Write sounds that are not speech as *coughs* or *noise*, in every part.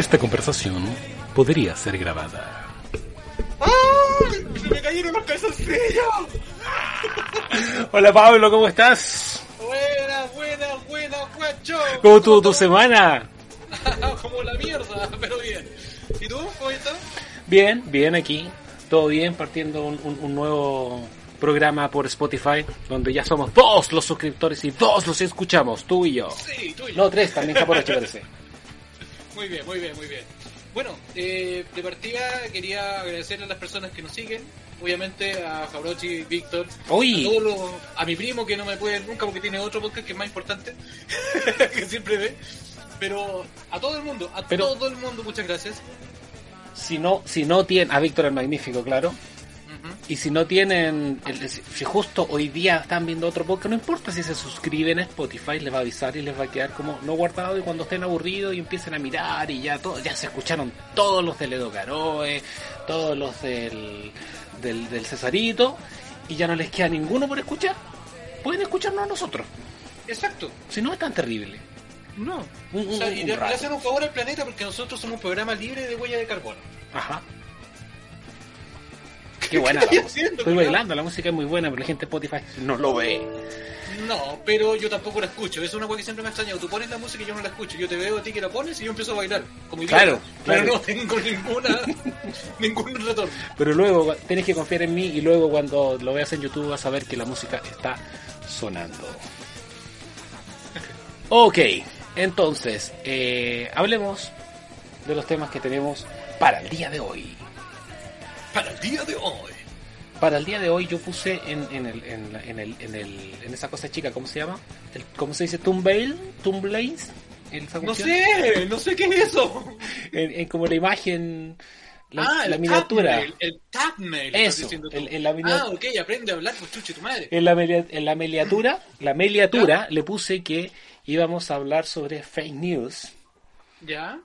Esta conversación podría ser grabada. ¡Ay! ¡Se me cayeron los calzoncillos! Hola Pablo, ¿cómo estás? Buena, buena, buena, guacho. ¿Cómo estuvo tu semana? *laughs* Como la mierda, pero bien. ¿Y tú? ¿Cómo estás? Bien, bien aquí. Todo bien, partiendo un, un- un nuevo programa por Spotify, donde ya somos dos los suscriptores y dos los escuchamos, tú y yo. Sí, tú y yo. No, tres también, Japorochi parece. *laughs* Muy bien, muy bien, muy bien. Bueno, eh, de partida quería agradecerle a las personas que nos siguen. Obviamente a Jabrochi, Víctor, Uy. a, todos los- a mi primo que no me puede nunca porque tiene otro podcast que es más importante, *laughs* que siempre ve. Pero a todo el mundo, a Pero- todo el mundo, muchas gracias. Si no, si no tienen, a Víctor el Magnífico, claro. Y si no tienen, el- si justo hoy día están viendo otro podcast, no importa si se suscriben a Spotify, les va a avisar y les va a quedar como no guardado y cuando estén aburridos y empiecen a mirar y ya todo, ya se escucharon todos los del Edo Caroe, todos los del, del, del Cesarito y ya no les queda ninguno por escuchar. Pueden escucharnos a nosotros, Exacto. si no es tan terrible. No. Un- O sea, un- y le, le un favor al planeta porque nosotros somos un programa libre de huella de carbono. Ajá. Qué buena la *laughs* estoy haciendo, bailando, la música es muy buena, pero la gente de Spotify no lo ve. No, pero yo tampoco la escucho. Es una cosa que siempre me ha extrañado. Tú pones la música y yo no la escucho. Yo te veo a ti que la pones y yo empiezo a bailar. Como idiota. Claro, Pero claro. no tengo ninguna, *laughs* ningún retorno. Pero luego tienes que confiar en mí y luego cuando lo veas en YouTube vas a ver que la música está sonando. *laughs* Ok, entonces, eh, hablemos de los temas que tenemos para el día de hoy. Para el día de hoy. Para el día de hoy yo puse en, en, el, en, en, el, en, el, en esa cosa chica, ¿cómo se llama? El- ¿Cómo se dice? ¿El- esa No sé, no sé qué es eso. *laughs* En, en como la imagen, la, ah, la el miniatura. thumbnail, El thumbnail. Eso, el- el- la minia- Ah, ok, aprende a hablar, pues chuche tu madre. En la, en la meliatura, *laughs* la meliatura le puse que íbamos a hablar sobre fake news, ¿Ya?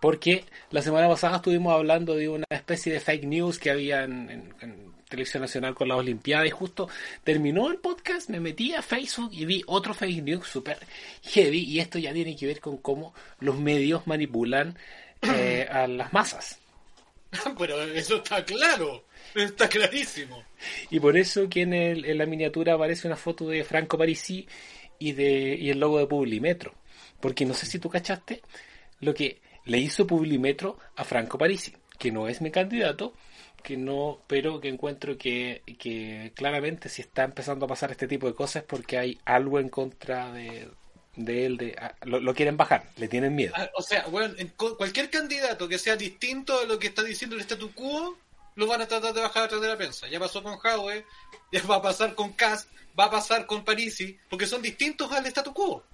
Porque la semana pasada estuvimos hablando de una especie de fake news que había en, en- en Televisión Nacional con las Olimpiadas y justo terminó el podcast, me metí a Facebook y vi otro fake news super heavy y esto ya tiene que ver con cómo los medios manipulan eh, a las masas. *laughs* Pero eso está claro. Está clarísimo. Y por eso que en, el- en la miniatura aparece una foto de Franco Parisi y, de, y el logo de Publimetro. Porque no sé si tú cachaste lo que le hizo Publimetro a Franco Parisi, que no es mi candidato, que no, pero que encuentro que, que claramente si está empezando a pasar este tipo de cosas porque hay algo en contra de, de él, de, ah, lo, lo quieren bajar, le tienen miedo. Ah, O sea, bueno, en cualquier candidato que sea distinto a lo que está diciendo el statu quo, lo van a tratar de bajar atrás de la prensa. Ya pasó con Howe, *laughs* ya va a pasar con Kass, va a pasar con Parisi, porque son distintos al statu quo.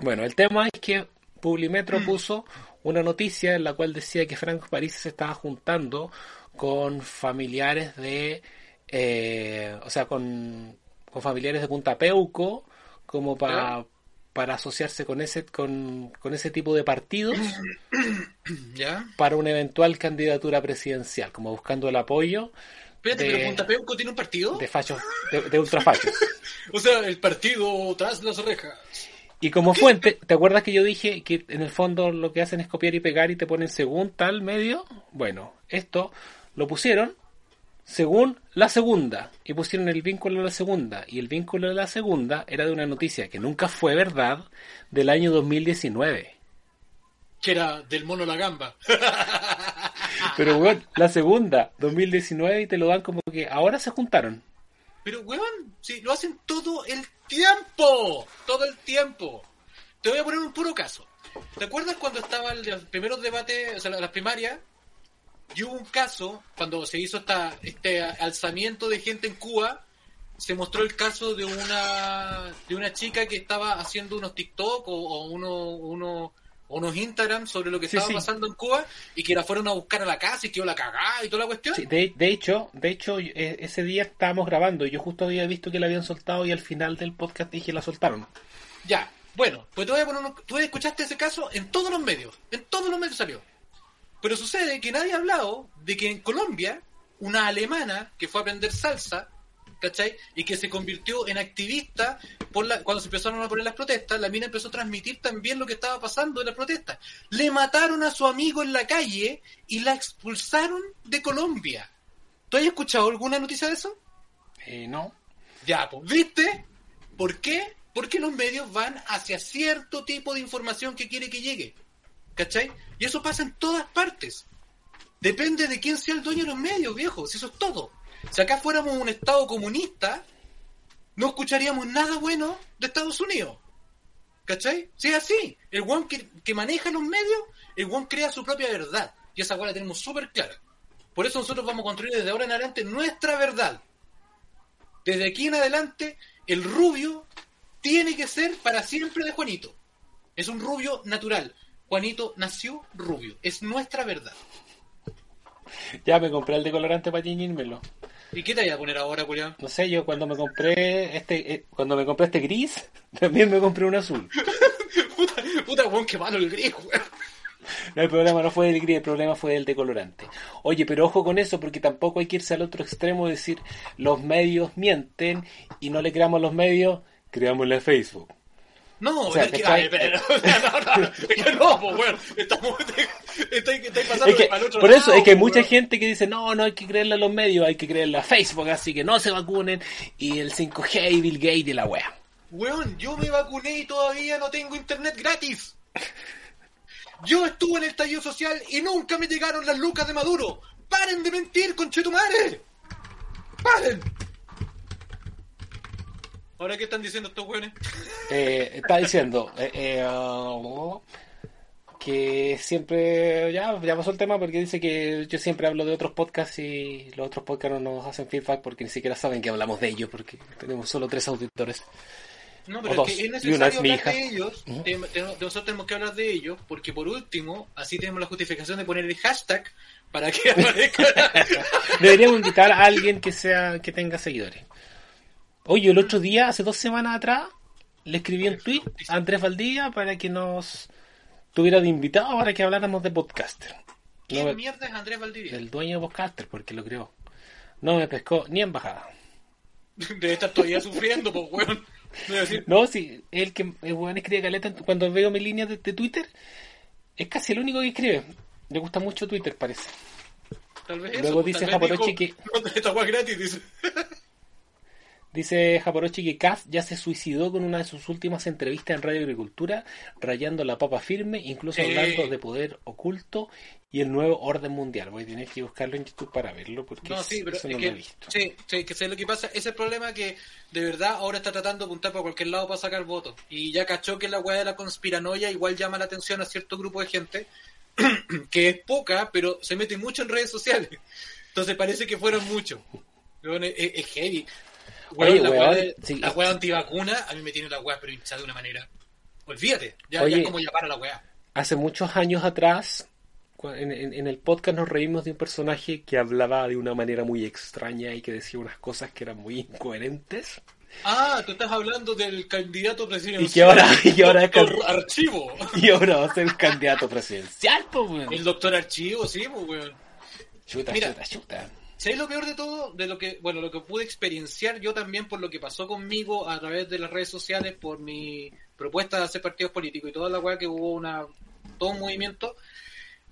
Bueno, el tema es que Publimetro puso una noticia en la cual decía que Franco Parisi se estaba juntando con familiares de, eh, o sea, con, con familiares de Punta Peuco, como para para asociarse con ese con, con ese tipo de partidos *coughs* ¿Ya? para una eventual candidatura presidencial, como buscando el apoyo Espérate, De- pero Punta Peuco tiene un partido. de fachos, de, de ultrafachos. *laughs* O sea, el partido tras las orejas. Y como fuente, ¿te acuerdas que yo dije que en el fondo lo que hacen es copiar y pegar y te ponen según tal medio? Bueno, esto lo pusieron según la segunda y pusieron el vínculo de la segunda y el vínculo de la segunda era de una noticia que nunca fue verdad del año 2019. Que era del mono la gamba. *laughs* Pero bueno, la segunda, 2019 y te lo dan como que ahora se juntaron. Pero, weón, sí, lo hacen todo el tiempo. Todo el tiempo. Te voy a poner un puro caso. ¿Te acuerdas cuando estaban los primeros debates, o sea, las primarias? Y hubo un caso, cuando se hizo esta, este alzamiento de gente en Cuba, se mostró el caso de una de una chica que estaba haciendo unos TikTok o, o uno, unos Instagram sobre lo que Sí, estaba sí. pasando en Cuba y que la fueron a buscar a la casa y quedó la cagada y toda la cuestión. Sí, de, de hecho, de hecho, eh, ese día estábamos grabando y yo justo había visto que la habían soltado y al final del podcast dije la soltaron. Ya, bueno, pues te voy a poner un- Tú escuchaste ese caso en todos los medios. En todos los medios salió. Pero sucede que nadie ha hablado de que en Colombia, una alemana que fue a aprender salsa ¿cachai? Y que se convirtió en activista por la, cuando se empezaron a poner las protestas, la mina empezó a transmitir también lo que estaba pasando en las protestas. Le mataron a su amigo en la calle y la expulsaron de Colombia. ¿Tú has escuchado alguna noticia de eso? Eh, no. Ya, pues, ¿viste? ¿Por qué? Porque los medios van hacia cierto tipo de información que quiere que llegue. ¿Cachai? Y eso pasa en todas partes. Depende de quién sea el dueño de los medios, viejo. Si eso es todo. Si acá fuéramos un Estado comunista, no escucharíamos nada bueno de Estados Unidos. ¿Cachai? Si es así. El one que, que maneja los medios, el one crea su propia verdad. Y esa cual la tenemos súper clara. Por eso nosotros vamos a construir desde ahora en adelante nuestra verdad. Desde aquí en adelante, el rubio tiene que ser para siempre de Juanito. Es un rubio natural. Juanito nació rubio. Es nuestra verdad. *laughs* Ya me compré el decolorante para tiñírmelo. ¿Y qué te voy a poner ahora, Julián? No sé, yo cuando me compré este, eh, cuando me compré este gris, *laughs* también me compré un azul. *laughs* puta, puta, weón, qué malo el gris, weón. No, el problema no fue el gris, el problema fue el decolorante. Oye, pero ojo con eso, porque tampoco hay que irse al otro extremo de decir los medios mienten y no le creamos a los medios, creámosle a Facebook. No, O sea, es que, ay, pero, *laughs* no, no, es que no, pues, weón. Estamos, *laughs* estáis pasando Es que, al otro por eso, lado, es que hay mucha gente que dice, no, no hay que creerle a los medios, hay que creerle a Facebook, así que no se vacunen, y el 5G y Bill Gates y la wea. Weón, yo me vacuné y todavía no tengo internet gratis. Yo estuve en el estallido social y nunca me llegaron las lucas de Maduro. ¡Paren de mentir, conchetumare! ¡Paren! ¿Ahora qué están diciendo estos weones? Eh, está diciendo eh, eh, que siempre, ya, ya pasó el tema porque dice que yo siempre hablo de otros podcasts y los otros podcasts no nos hacen feedback porque ni siquiera saben que hablamos de ellos porque tenemos solo tres auditores. No, pero es que es necesario mi hablar hija. de ellos. Te- nosotros tenemos que hablar de ellos porque por último, así tenemos la justificación de poner el hashtag para que *laughs* aparezca. Deberíamos invitar a alguien que sea que tenga seguidores. Oye, el otro día, hace dos semanas atrás, le escribí un tweet a Andrés Valdía para que nos tuviera de invitado para que habláramos de podcaster. ¿Quién No me- mierda es Andrés Valdivia? el dueño de podcaster, porque lo creó. No me pescó ni embajada. *laughs* Debe estar todavía sufriendo, pues weón. No decir, sí, el que el weón escribe caleta. Cuando veo mi línea de, de Twitter, es casi el único que escribe. Le gusta mucho Twitter, parece. Tal vez Luego eso, dice tal vez Japorochi No, esta gratis, dice. *laughs* Dice Japorochi que Kaz ya se suicidó con una de sus últimas entrevistas en Radio Agricultura, rayando la papa firme, incluso hablando de poder oculto y el nuevo orden mundial. Voy a tener que buscarlo en YouTube para verlo, porque No, sí, pero eso es no lo he que, visto. sí, sí, que sé lo que pasa. Ese es el problema que de verdad ahora está tratando de apuntar para cualquier lado para sacar votos. Y ya cachó que la weá de la conspiranoia igual llama la atención a cierto grupo de gente, *clears throat* que es poca, pero se mete mucho en redes sociales. Entonces parece que fueron muchos. Es heavy. Oye, la weón, de- sí. la weá antivacuna a mí me tiene la weá pero hinchada de una manera. Olvídate, ya, Oye. ya es como llamar a la weá. Hace muchos años atrás, en, en- en el podcast nos reímos de un personaje que hablaba de una manera muy extraña y que decía unas cosas que eran muy incoherentes. Ah, tú estás hablando del candidato presidencial. Y que ahora- y ahora es Archivo. *laughs* Y ahora va a ser candidato presidencial, pues, weón. El doctor Archivo, sí, pues, weón. Chuta, Mira. chuta, chuta. ¿Sabes lo peor de todo? De lo que, bueno, lo que pude experienciar yo también por lo que pasó conmigo a través de las redes sociales, por mi propuesta de hacer partidos políticos y toda la weá que hubo una, todo un movimiento.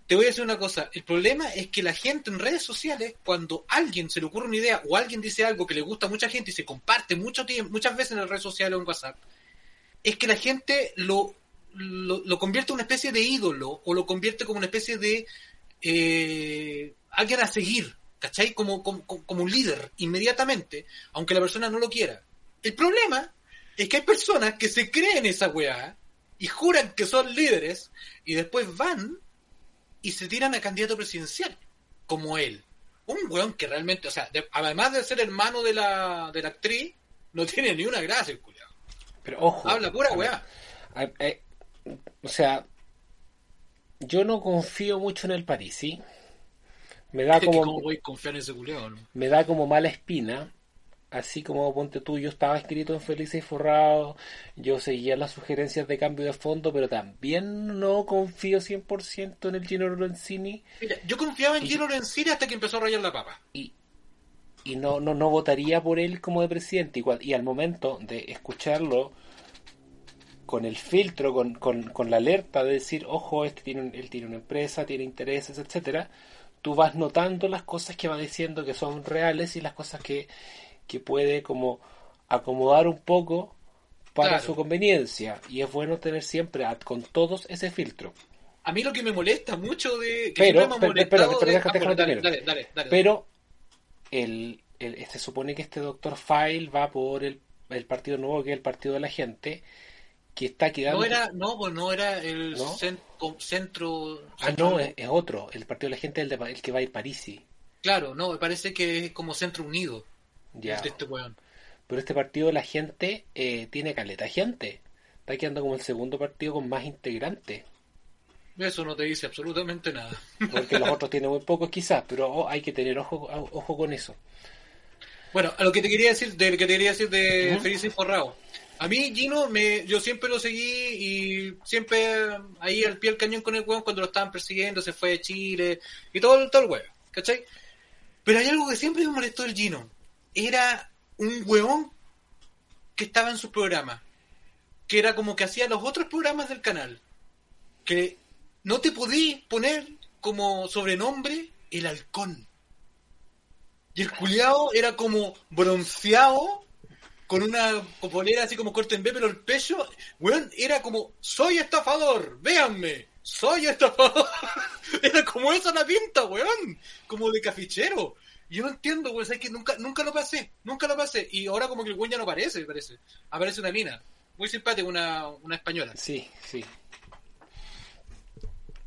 Te voy a decir una cosa, el problema es que la gente en redes sociales, cuando alguien se le ocurre una idea o alguien dice algo que le gusta a mucha gente y se comparte mucho tiempo, muchas veces en las redes sociales o en WhatsApp, es que la gente lo, lo, lo convierte en una especie de ídolo o lo convierte como una especie de eh, alguien a seguir, ¿cachai? Como, como, como un líder inmediatamente, aunque la persona no lo quiera. El problema es que hay personas que se creen esa weá y juran que son líderes y después van y se tiran a candidato presidencial, como él. Un weón que realmente, o sea, de- además de ser hermano de la, de la actriz, no tiene ni una gracia, el culiao. Pero ojo. Habla pura ver, weá. eh, o sea, yo no confío mucho en el París, ¿sí? Me da *laughs* como, cómo voy a confiar en ese culiao, ¿no? me da como mala espina. Así como ponte tú, yo estaba escrito en Felices y Forrado, yo seguía las sugerencias de cambio de fondo, pero también no confío 100% en el Gino Lorenzini Mira, yo confiaba en Gino Lorenzini hasta que empezó a rayar la papa. y, y no, no, no votaría por él como de presidente. Y, cua- y al momento de escucharlo con el filtro, con, con, con la alerta de decir, ojo, este tiene, un- él tiene una empresa, tiene intereses, etcétera, tú vas notando las cosas que va diciendo que son reales y las cosas que, que puede como acomodar un poco para Claro. su conveniencia. Y es bueno tener siempre a- con todos ese filtro. A mí lo que me molesta mucho de. Que Pero, me molestado pero, pero de- déjate ah, bueno, déjame dale, terminar. dale, dale, dale. Pero el, el- se supone que este doctor File va por el, el Partido Nuevo, que es el Partido de la Gente, que está quedando... No era, no, pues no era el centro. Ah, no, es, es otro. El Partido de la Gente es el, de el que va a ir Parisi. Claro, no, me parece que es como centro unido. Ya. Este weón. Pero este Partido de la Gente eh, tiene caleta gente. Está quedando como el segundo partido con más integrantes. Eso no te dice absolutamente nada. *laughs* Porque los otros tienen muy pocos quizás, pero oh, hay que tener ojo, ojo con eso. Bueno, a lo que te quería decir, de lo que te quería decir de y Forrado. A mí, Gino, me, yo siempre lo seguí y siempre ahí al pie del cañón con el weón cuando lo estaban persiguiendo, se fue de Chile y todo, el- todo el weón, ¿cachai? Pero hay algo que siempre me molestó del Gino. Era un weón que estaba en su programa. Que era como que hacía los otros programas del canal. Que no te podí poner como sobrenombre el halcón. Y el culiao era como bronceado, con una polera así como corte en B, pero el pecho, weón, era como, soy estafador, véanme, soy estafador. *laughs* era como esa la pinta, weón, como de cafichero. Yo no entiendo, weón, es que nunca, nunca lo pasé, nunca lo pasé. Y ahora como que el weón ya no aparece, parece. Aparece una mina, muy simpática, una, una española. Sí, sí.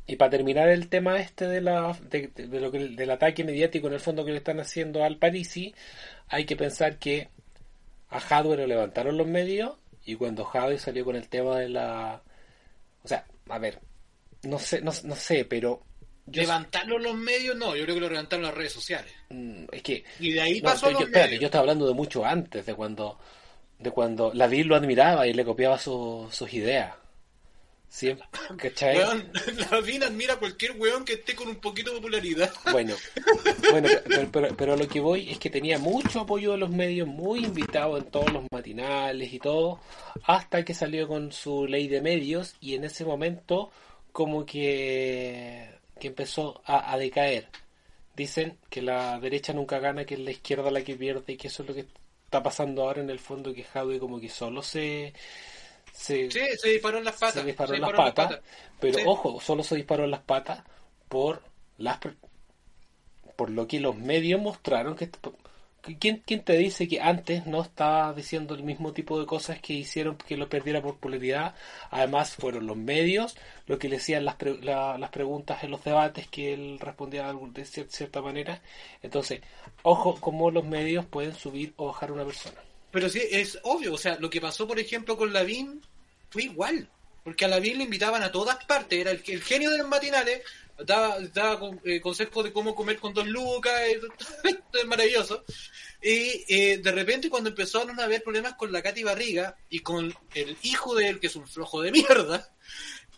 Y para terminar el tema este de la, de lo que, del ataque mediático en el fondo que le están haciendo al Parisi, hay que pensar que a Hadwe lo levantaron los medios y cuando Hadwe salió con el tema de la... O sea, a ver, no sé, no, no sé, pero... Yo, en los medios, no, yo creo que lo levantaron las redes sociales. mm, es que... Y de ahí No, pasó yo, los espérate, medios. yo estaba hablando de mucho antes, de cuando de cuando Lavín lo admiraba y le copiaba su- sus ideas. Siempre, *coughs* ¿cachai? Weón, *laughs* la Vina admira a cualquier weón que esté con un poquito de popularidad. *laughs* Bueno, bueno pero, pero, pero lo que voy es que tenía mucho apoyo de los medios, muy invitado en todos los matinales y todo, hasta que salió con su ley de medios y en ese momento como que, que empezó a, a decaer. Dicen que la derecha nunca gana, que es la izquierda la que pierde y que eso es lo que está pasando ahora en el fondo, que Jadwe como que solo se... se Sí, se disparó en las patas. se disparó se en las disparó en patas, pero Sí. ojo, solo se disparó en las patas por las por lo que los medios mostraron que ¿quién, quién te dice que antes no estaba diciendo el mismo tipo de cosas que hicieron que lo perdiera por popularidad? Además fueron los medios los que le hacían las, pre- la- las preguntas en los debates que él respondía de cierta manera. Entonces, ojo cómo los medios pueden subir o bajar a una persona. Pero sí, es obvio. O sea, lo que pasó, por ejemplo, con Lavín fue igual. Porque a Lavín le invitaban a todas partes. Era el, el genio de los matinales. Daba, daba eh, consejos de cómo comer con dos lucas. *laughs* eh, es maravilloso. Y eh, de repente, cuando empezaron a haber problemas con la Katy Barriga y con el hijo de él, que es un flojo de mierda,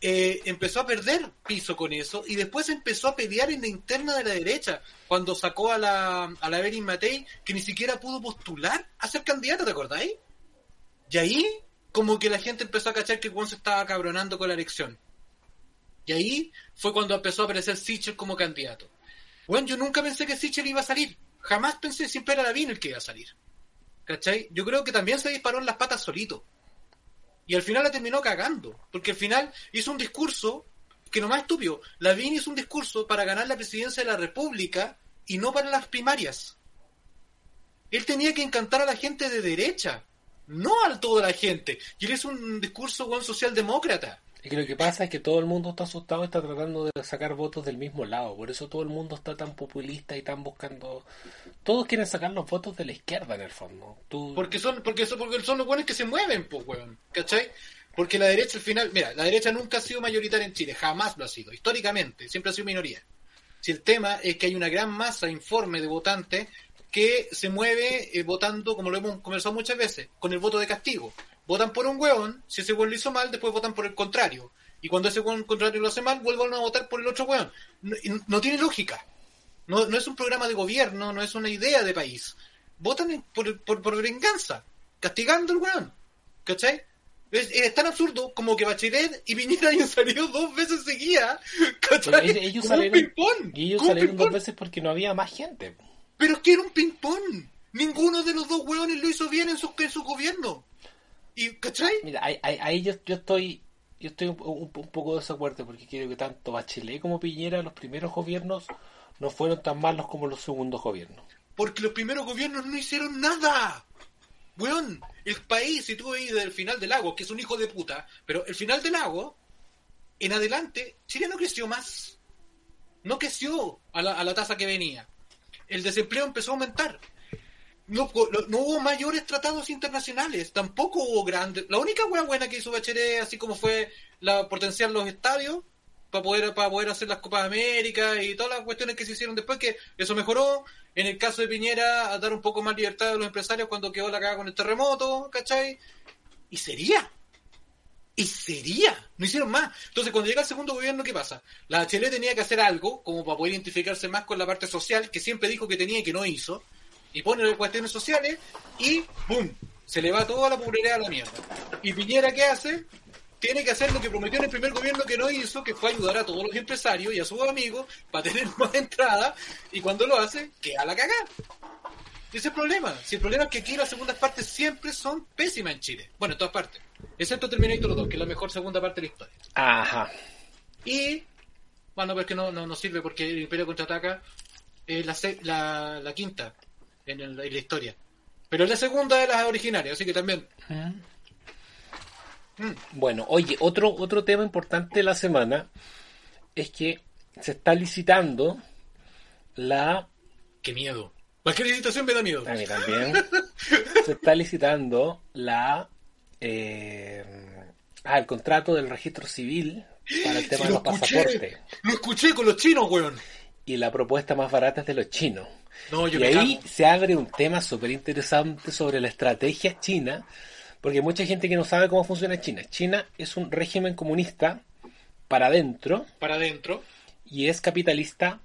eh, empezó a perder piso con eso y después empezó a pelear en la interna de la derecha cuando sacó a la, a la Evelyn Matei que ni siquiera pudo postular a ser candidata, ¿te acordáis? Y ahí como que la gente empezó a cachar que Juan se estaba cabronando con la elección. Y ahí fue cuando empezó a aparecer Sichel como candidato. Bueno, yo nunca pensé que Sichel iba a salir. Jamás pensé, siempre era Lavín el que iba a salir. ¿Cachai? Yo creo que también se disparó en las patas solito. Y al final la terminó cagando. Porque al final hizo un discurso que no más estúpido. Lavín hizo un discurso para ganar la presidencia de la República y no para las primarias. Él tenía que encantar a la gente de derecha, no a toda la gente. Y él hizo un discurso con socialdemócrata. Y que lo que pasa es que todo el mundo está asustado y está tratando de sacar votos del mismo lado. Por eso todo el mundo está tan populista y tan buscando. Todos quieren sacar los votos de la izquierda en el fondo. Tú... Porque son, porque son, porque son los buenos que se mueven, pues, weón. ¿Cachai? Porque la derecha al final, mira, la derecha nunca ha sido mayoritaria en Chile, jamás lo ha sido, históricamente, siempre ha sido minoría. Si el tema es que hay una gran masa informe de votantes que se mueve eh, votando, como lo hemos conversado muchas veces, con el voto de castigo. Votan por un hueón, si ese hueón lo hizo mal, después votan por el contrario. Y cuando ese hueón contrario lo hace mal, vuelven a votar por el otro hueón. No, tiene lógica. No, no es un programa de gobierno, no es una idea de país. votan por, por, por venganza, castigando al weón. ¿Cachai? Es, es tan absurdo como que Bachelet y Piñera *laughs* hayan salido dos veces seguidas. ¿Cachai? Pero ellos- ellos salieron- ellos salieron dos veces porque no había más gente. Pero es que era un ping-pong. Ninguno de los dos hueones lo hizo bien en su, en su gobierno. ¿Y, cachai? Mira, ahí, ahí- ahí yo, yo estoy yo estoy un, un- un poco de desacuerdo porque creo que tanto Bachelet como Piñera, los primeros gobiernos, no fueron tan malos como los segundos gobiernos. Porque los primeros gobiernos no hicieron nada. Weón, el país, si tú veis desde el final del lago, que es un hijo de puta, pero el final del lago, en adelante, Chile no creció más. No creció a la, a la tasa que venía. El desempleo empezó a aumentar. No, hubo mayores tratados internacionales, tampoco hubo grandes. La única buena que hizo Bachelet, así como fue la potenciar los estadios para poder para poder hacer las Copas América y todas las cuestiones que se hicieron después, que eso mejoró. En el caso de Piñera, a dar un poco más libertad a los empresarios cuando quedó la cagada con el terremoto, ¿cachai? Y sería. Y sería. No hicieron más. Entonces, cuando llega el segundo gobierno, ¿qué pasa? La HL tenía que hacer algo como para poder identificarse más con la parte social que siempre dijo que tenía y que no hizo. Y pone cuestiones sociales y ¡boom! Se le va toda la pobreza a la mierda. ¿Y Piñera qué hace? Tiene que hacer lo que prometió en el primer gobierno que no hizo, que fue ayudar a todos los empresarios y a sus amigos para tener *laughs* más entrada. Y cuando lo hace, queda la cagada. Ese es el problema. Si el problema es que aquí las segundas partes siempre son pésimas en Chile. Bueno, en todas partes. Excepto Terminator 2, que es la mejor segunda parte de la historia. Ajá. Y. Bueno, pero es que no, no, no sirve porque el Imperio contraataca es la, la, la quinta en, el- en la historia. Pero es la segunda de las originarias, así que también. Mm. Bueno, oye, otro, otro tema importante de la semana es que se está licitando la... ¡Qué miedo! Cualquier licitación me da miedo. A mí también. se está licitando la... eh, ah, el contrato del registro civil para el tema Sí, de lo los escuché. pasaportes. Lo escuché con los chinos, weón. Y la propuesta más barata es de los chinos. No, yo y me ahí cago. se abre un tema súper interesante sobre la estrategia china, porque hay mucha gente que no sabe cómo funciona China. China es un régimen comunista para adentro Para adentro. y es capitalista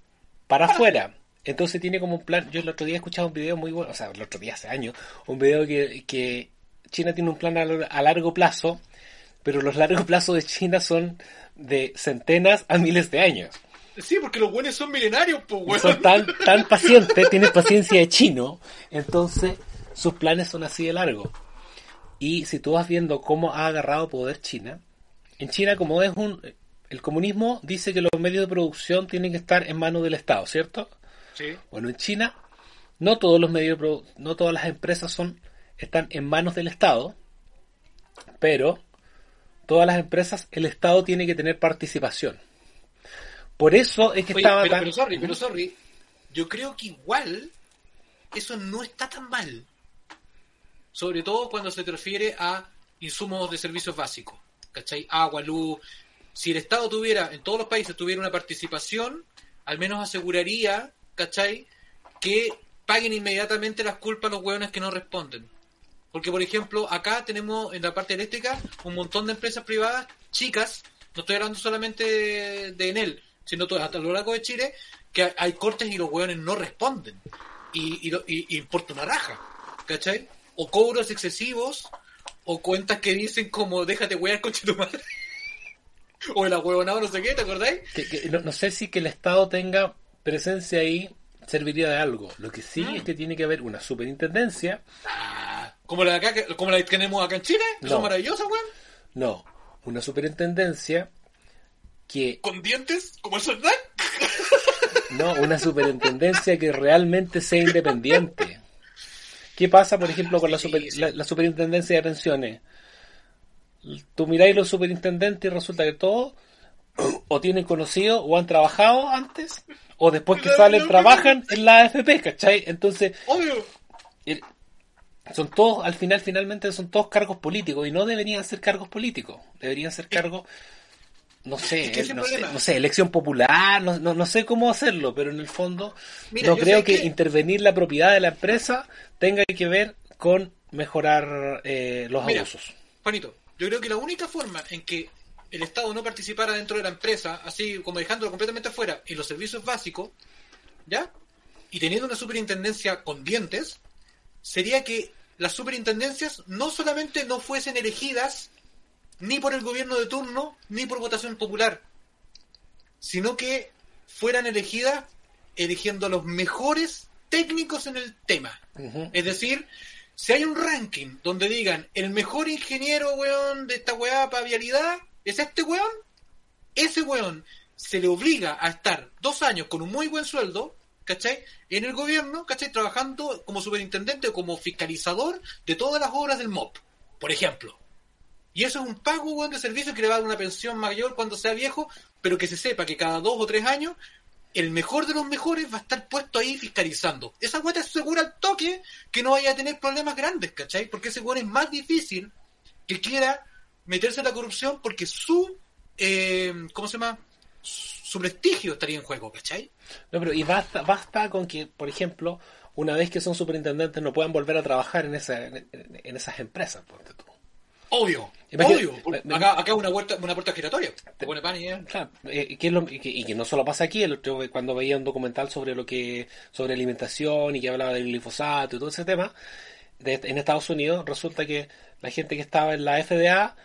para afuera. Entonces tiene como un plan, yo el otro día escuchaba un video muy bueno, o sea, el otro día hace años, un video que, que China tiene un plan a, a largo plazo, pero los largos plazos de China son de centenas a miles de años. Sí, porque los buenos son milenarios, pues, weón. son tan, tan pacientes, tienen paciencia de chino, entonces sus planes son así de largos. Y si tú vas viendo cómo ha agarrado poder China, en China como es un... El comunismo dice que los medios de producción tienen que estar en manos del Estado, ¿cierto? Sí. Bueno, en China no todos los medios, no todas las empresas son están en manos del Estado, pero todas las empresas el Estado tiene que tener participación. Por eso es que Oye, estaba pero, tan pero sorry, pero sorry. Yo creo que igual eso no está tan mal. Sobre todo cuando se te refiere a insumos de servicios básicos. ¿Cachai? Agua, luz. Si el Estado tuviera, en todos los países, tuviera una participación, al menos aseguraría, ¿cachai? Que paguen inmediatamente las culpas a los hueones que no responden. Porque, por ejemplo, acá tenemos en la parte eléctrica un montón de empresas privadas chicas, no estoy hablando solamente de, de Enel, sino todo, hasta lo largo de Chile, que hay cortes y los hueones no responden. Y, y, y- y importa una raja, ¿cachai? O cobros excesivos, o cuentas que dicen como déjate huear con tu madre. *laughs* o el ahueonado no sé qué, ¿te acordáis? que- no sé si que el Estado tenga presencia ahí serviría de algo. Lo que sí Mm. es que tiene que haber una superintendencia, Ah, como la, de acá, que- como la que tenemos acá en Chile, que No. son maravillosas, weón. no, una superintendencia que Con dientes, como el soldado. no, una superintendencia que realmente sea independiente. ¿Qué pasa, por ejemplo, con la, super- la- la superintendencia de pensiones? Tú miráis los superintendentes y resulta que todos o tienen conocido o han trabajado antes o después que salen trabajan en la AFP, ¿cachai? Entonces, Obvio. el- son todos, al final, finalmente son todos cargos políticos y no deberían ser cargos políticos, deberían ser cargos, no sé, el no, sé problema. no sé, elección popular, no, no, no sé cómo hacerlo, pero en el fondo Mira, no creo que, que- intervenir la propiedad de la empresa tenga que ver con mejorar eh, los Mira. abusos. Juanito, yo creo que la única forma en que el Estado no participara dentro de la empresa, así como dejándolo completamente afuera, en los servicios básicos, ¿ya? Y teniendo una superintendencia con dientes, sería que las superintendencias no solamente no fuesen elegidas ni por el gobierno de turno ni por votación popular, sino que fueran elegidas eligiendo a los mejores técnicos en el tema. Es decir, si hay un ranking donde digan el mejor ingeniero, weón, de esta weá para vialidad es este weón, ese weón se le obliga a estar dos años con un muy buen sueldo, ¿cachai? En el gobierno, ¿cachai? Trabajando como superintendente o como fiscalizador de todas las obras del MOP, por ejemplo. Y eso es un pago, weón, de servicio que le va a dar una pensión mayor cuando sea viejo, pero que se sepa que cada dos o tres años el mejor de los mejores va a estar puesto ahí fiscalizando. Esa weá te asegura al toque que no vaya a tener problemas grandes, ¿cachai? Porque ese weón es más difícil que quiera meterse en la corrupción porque su, eh, ¿cómo se llama? Su prestigio estaría en juego, ¿cachai? No, pero y basta, basta con que, por ejemplo, una vez que son superintendentes no puedan volver a trabajar en, esa, en, en esas empresas, ponte tú. Obvio, obvio. me- Acá, acá una puerta, una puerta giratoria. Te pone pan y ya. Claro, eh, que es lo- y, que, y que no solo pasa aquí, el otro, cuando veía un documental sobre lo que sobre alimentación y que hablaba del glifosato y todo ese tema, de- en Estados Unidos resulta que la gente que estaba en la FDA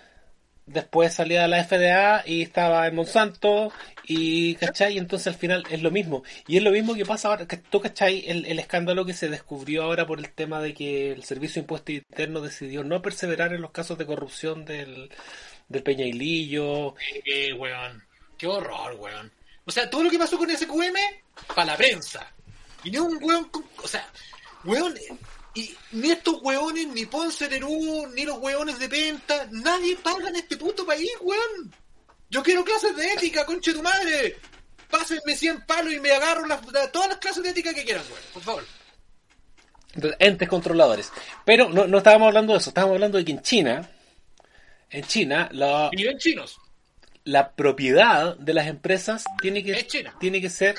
después salía de la FDA y estaba en Monsanto y ¿cachai? Entonces al final es lo mismo. Y es lo mismo que pasa ahora, tú cachai el, el escándalo que se descubrió ahora por el tema de que el Servicio de Impuesto Interno decidió no perseverar en los casos de corrupción del, del Peñailillo, Qué weón. Qué horror, weón. O sea, todo lo que pasó con SQM, para la prensa. Y ni un weón, o sea, weón, y ni estos weones, ni Ponce Nerú, ni los weones de Penta, nadie paga en este puto país, weón. Yo quiero clases de ética, conche tu madre. Pásenme 100 palos y me agarro las, la- todas las clases de ética que quieran, weón, por favor. Entonces, entes controladores. Pero no, no estábamos hablando de eso, estábamos hablando de que en China, en China, la, chinos. la propiedad de las empresas tiene que, China. tiene que ser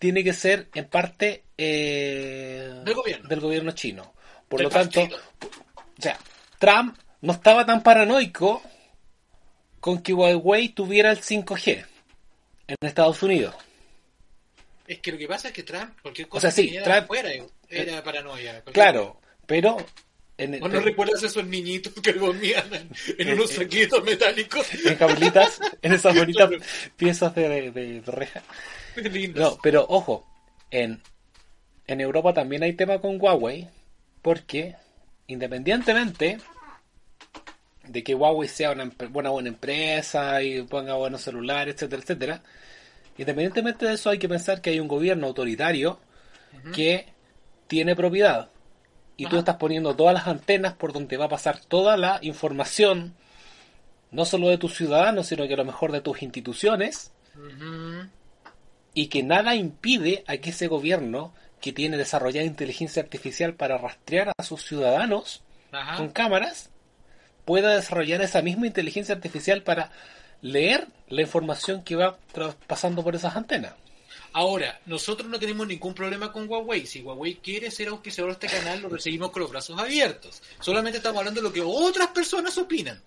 tiene que ser en parte eh, Del gobierno. del gobierno chino. Por Del lo tanto, o sea, Trump no estaba tan paranoico con que Huawei tuviera el 5G en Estados Unidos. Es que lo que pasa es que Trump, cualquier O cosa sea, sí, que Trump- afuera, era paranoia. Claro, pero en, ¿O no recuerdas esos niñitos que dormían en, en Eh, unos eh. saquitos metálicos? *laughs* en jabulitas, en esas *laughs* bonitas piezas de, de- de reja. No, pero ojo, en, en Europa también hay tema con Huawei, porque independientemente de que Huawei sea una buena buena empresa y ponga buenos celulares, etcétera, etcétera, independientemente de eso hay que pensar que hay un gobierno autoritario que tiene propiedad y tú estás poniendo todas las antenas por donde va a pasar toda la información, no solo de tus ciudadanos, sino que a lo mejor de tus instituciones, y que nada impide a que ese gobierno que tiene desarrollada inteligencia artificial para rastrear a sus ciudadanos Ajá. con cámaras pueda desarrollar esa misma inteligencia artificial para leer la información que va pasando por esas antenas. Ahora, nosotros no tenemos ningún problema con Huawei. Si Huawei quiere ser auspiciador de este canal, lo recibimos con los brazos abiertos. Solamente estamos hablando de lo que otras personas opinan.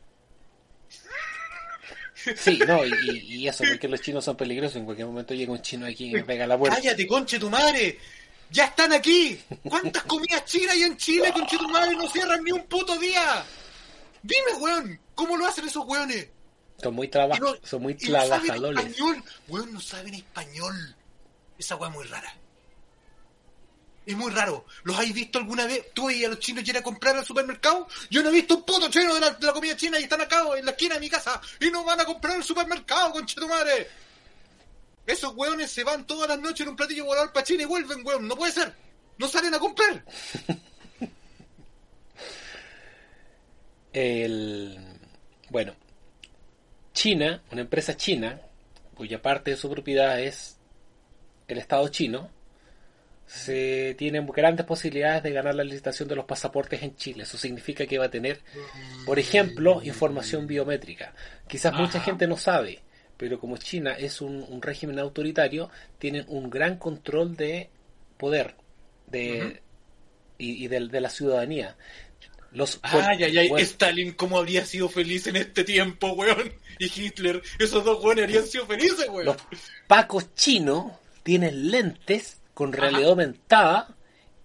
Sí, no, y, y eso, porque los chinos son peligrosos. En cualquier momento llega un chino aquí y me pega la puerta. ¡Cállate, conche tu madre! ¡Ya están aquí! ¿Cuántas comidas chinas hay en Chile, conche tu madre? No cierran ni un puto día. Dime, weón, ¿cómo lo hacen esos weones? Son muy, traba- no- son muy y no saben trabajadores. español. Weón, no saben español. Esa weá es muy rara. Es muy raro. ¿Los habéis visto alguna vez? ¿Tú y a los chinos ir a comprar al supermercado? Yo no he visto un puto chino de la, de la comida china y están acá en la esquina de mi casa y no van a comprar al supermercado, conchetumare. Esos weones se van todas las noches en un platillo volador para China y vuelven, weón. No puede ser. No salen a comprar. El, bueno, China, una empresa china, cuya parte de su propiedad es el Estado chino, se tienen grandes posibilidades de ganar la licitación de los pasaportes en Chile. Eso significa que va a tener, por ejemplo, información biométrica. Quizás mucha gente no sabe, pero como China es un, un régimen autoritario, tienen un gran control de poder de, y, y de, de la ciudadanía. Los, Ay, ay, ay. bueno, Stalin, ¿cómo habría sido feliz en este tiempo, weón? Y Hitler, esos dos weones habrían sido felices, weón. Los pacos chinos tienen lentes con Ajá. realidad aumentada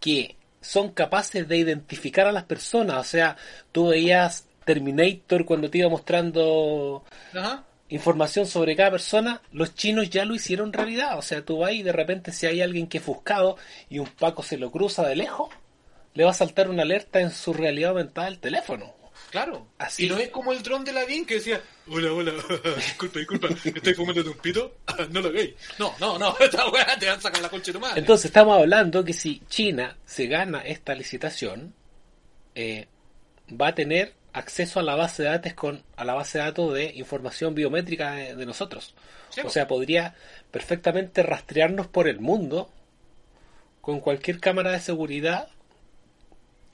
que son capaces de identificar a las personas. O sea, tú veías Terminator cuando te iba mostrando Ajá. información sobre cada persona, los chinos ya lo hicieron realidad. O sea, tú vas y de repente si hay alguien que es buscado y un Paco se lo cruza de lejos, le va a saltar una alerta en su realidad aumentada del teléfono. Claro. Así. Y no es como el dron de la BIN que decía, hola, hola, *laughs* disculpa, disculpa, ¿estoy fumando un pito? *laughs* No lo veis. No, no, no, *laughs* esta weá te van a sacar la concha de tu madre. Entonces estamos hablando que si China se gana esta licitación, eh, va a tener acceso a la base de datos con a la base de datos de información biométrica de, de nosotros. Sí, o sea, podría perfectamente rastrearnos por el mundo con cualquier cámara de seguridad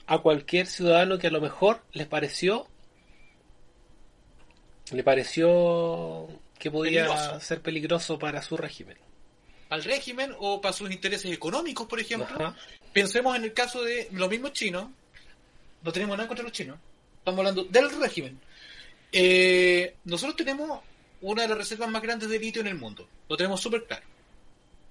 a cualquier ciudadano que a lo mejor les pareció le pareció que podía Peligroso. ser peligroso para su régimen. al régimen o para sus intereses económicos, por ejemplo. Ajá. Pensemos en el caso de los mismos chinos. No tenemos nada contra los chinos. Estamos hablando del régimen. Eh, nosotros tenemos una de las reservas más grandes de litio en el mundo. Lo tenemos súper claro.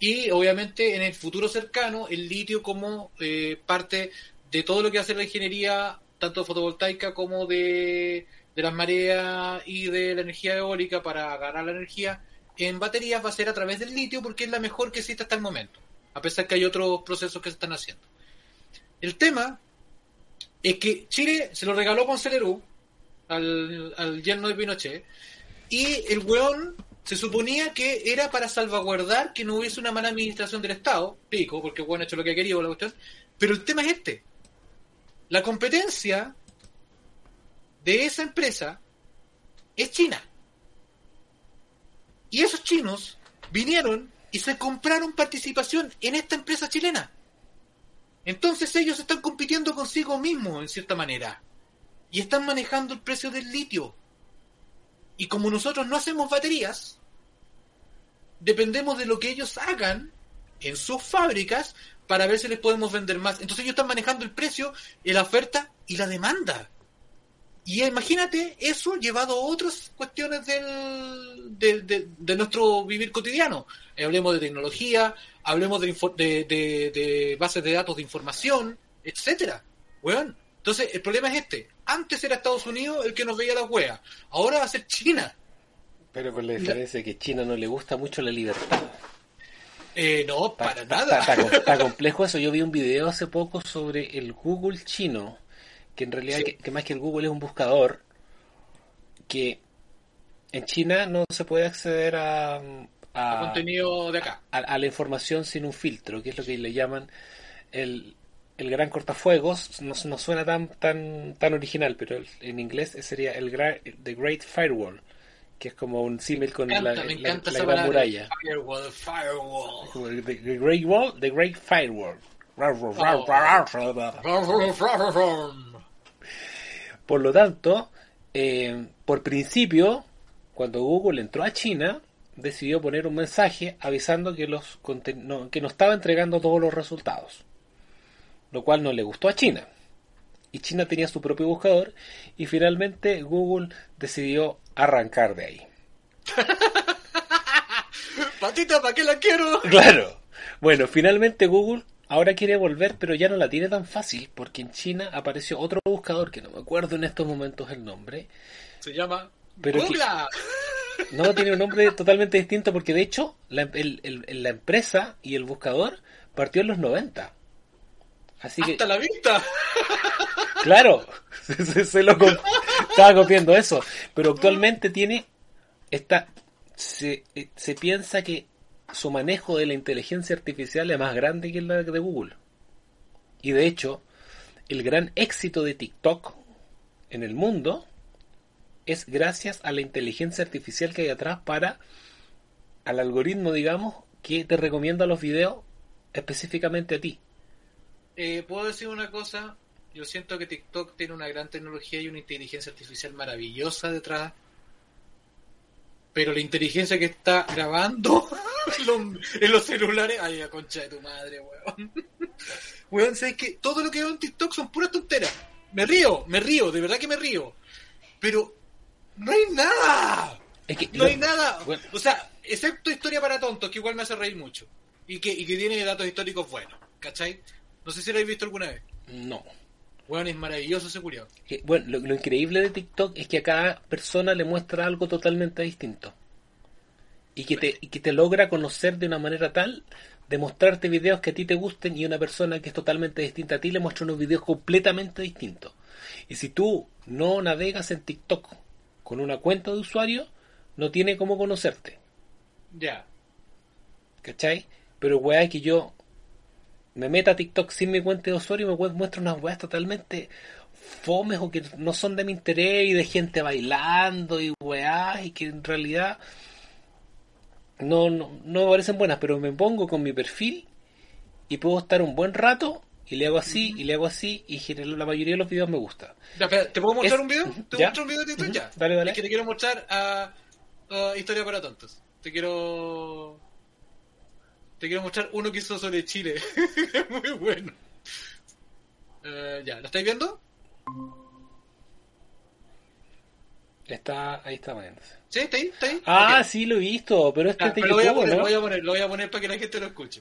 Y obviamente en el futuro cercano, el litio como eh, parte de todo lo que hace la ingeniería, tanto fotovoltaica como de, de las mareas y de la energía eólica para ganar la energía en baterías va a ser a través del litio porque es la mejor que existe hasta el momento, a pesar que hay otros procesos que se están haciendo. El tema es que Chile se lo regaló con Celerú al, al yerno de Pinochet y el weón se suponía que era para salvaguardar que no hubiese una mala administración del Estado, pico, porque el weón ha hecho lo que ha querido, la cuestión, pero el tema es este. La competencia de esa empresa es China. Y esos chinos vinieron y se compraron participación en esta empresa chilena. Entonces ellos están compitiendo consigo mismos, en cierta manera. Y están manejando el precio del litio. Y como nosotros no hacemos baterías, dependemos de lo que ellos hagan en sus fábricas para ver si les podemos vender más. Entonces ellos están manejando el precio, la oferta y la demanda. Y imagínate eso llevado a otras cuestiones del, de, de- de nuestro vivir cotidiano. Hablemos de tecnología, hablemos de, de, bases de datos de información, etcétera. Weón. Entonces, el problema es este. Antes era Estados Unidos el que nos veía las weas. Ahora va a ser China. Pero con la diferencia de que China no le gusta mucho la libertad. Eh, no, para nada. *laughs* Está, complejo eso. Yo vi un video hace poco sobre el Google chino, que en realidad, Sí. que, que más que el Google es un buscador, que en China no se puede acceder a, a, contenido de acá. a- a la información sin un filtro, que es lo que le llaman el, el gran cortafuegos. No, no suena tan, tan, tan original, pero en inglés sería el The Great Firewall, que es como un símil con Me la, me la- gran muralla. Firewall, firewall. Como The, the Great Wall, The Great Firewall. Por lo tanto, eh, por principio, cuando Google entró a China, decidió poner un mensaje avisando que, los no, que no estaba entregando todos los resultados, lo cual no le gustó a China. Y China tenía su propio buscador y finalmente Google decidió arrancar de ahí. *laughs* Patita, ¿para qué la quiero? *laughs* Claro. Bueno, finalmente Google ahora quiere volver, pero ya no la tiene tan fácil porque en China apareció otro buscador que no me acuerdo en estos momentos el nombre, Se llama Pero que- Google. *laughs* No, tiene un nombre totalmente distinto porque de hecho la, el- el- la empresa y el buscador partió en los 90. Así que, Hasta la vista. Claro, *laughs* se, lo estaba copiando eso. Pero actualmente tiene, está, se, eh, se piensa que su manejo de la inteligencia artificial es más grande que la de Google. Y de hecho, el gran éxito de TikTok en el mundo es gracias a la inteligencia artificial que hay atrás para al algoritmo, digamos, que te recomienda los videos específicamente a ti. Eh, ¿Puedo decir una cosa? Yo siento que TikTok tiene una gran tecnología y una inteligencia artificial maravillosa detrás. Pero la inteligencia que está grabando *laughs* en los celulares. Ay, la concha de tu madre, weón. Weón, ¿sabes que Todo lo que veo en TikTok son puras tonteras. Me río, me río, de verdad que me río. Pero no hay nada. Es que No hay nada. Bueno. O sea, excepto historia para tontos, que igual me hace reír mucho. Y que, y que tiene datos históricos buenos. ¿Cachai? No sé si lo habéis visto alguna vez. No. Weón, es maravilloso ese. Que, Bueno, lo, lo increíble de TikTok es que a cada persona le muestra algo totalmente distinto. Y que, te, y que te logra conocer de una manera tal de mostrarte videos que a ti te gusten y una persona que es totalmente distinta a ti le muestra unos videos completamente distintos. Y si tú no navegas en TikTok con una cuenta de usuario, no tiene cómo conocerte. Ya. ¿Cachai? Pero weá es que yo me meta a TikTok sin mi cuenta de usuario y me muestra unas weas totalmente fomes o que no son de mi interés y de gente bailando y weá y que en realidad no, no, no me parecen buenas, pero me pongo con mi perfil y puedo estar un buen rato y le hago así y le hago así y general- la mayoría de los videos me gusta. Ya, espera, ¿Te puedo mostrar Es- un video? *laughs* ¿Te ya. muestro un video de TikTok ya? dale, dale. Es que te quiero mostrar a, a Historia para Tontos. Te quiero... Te quiero mostrar uno que hizo sobre Chile. Es *laughs* muy bueno. Eh, ya, ¿lo estáis viendo? Está, ahí está poniéndose. ¿Sí? ¿Está ahí? ¿Está ahí? Ah, Ok. sí lo he visto, pero este es de pero lo voy, a YouTube, poner, ¿no? voy a poner, lo voy a poner para que la gente lo escuche.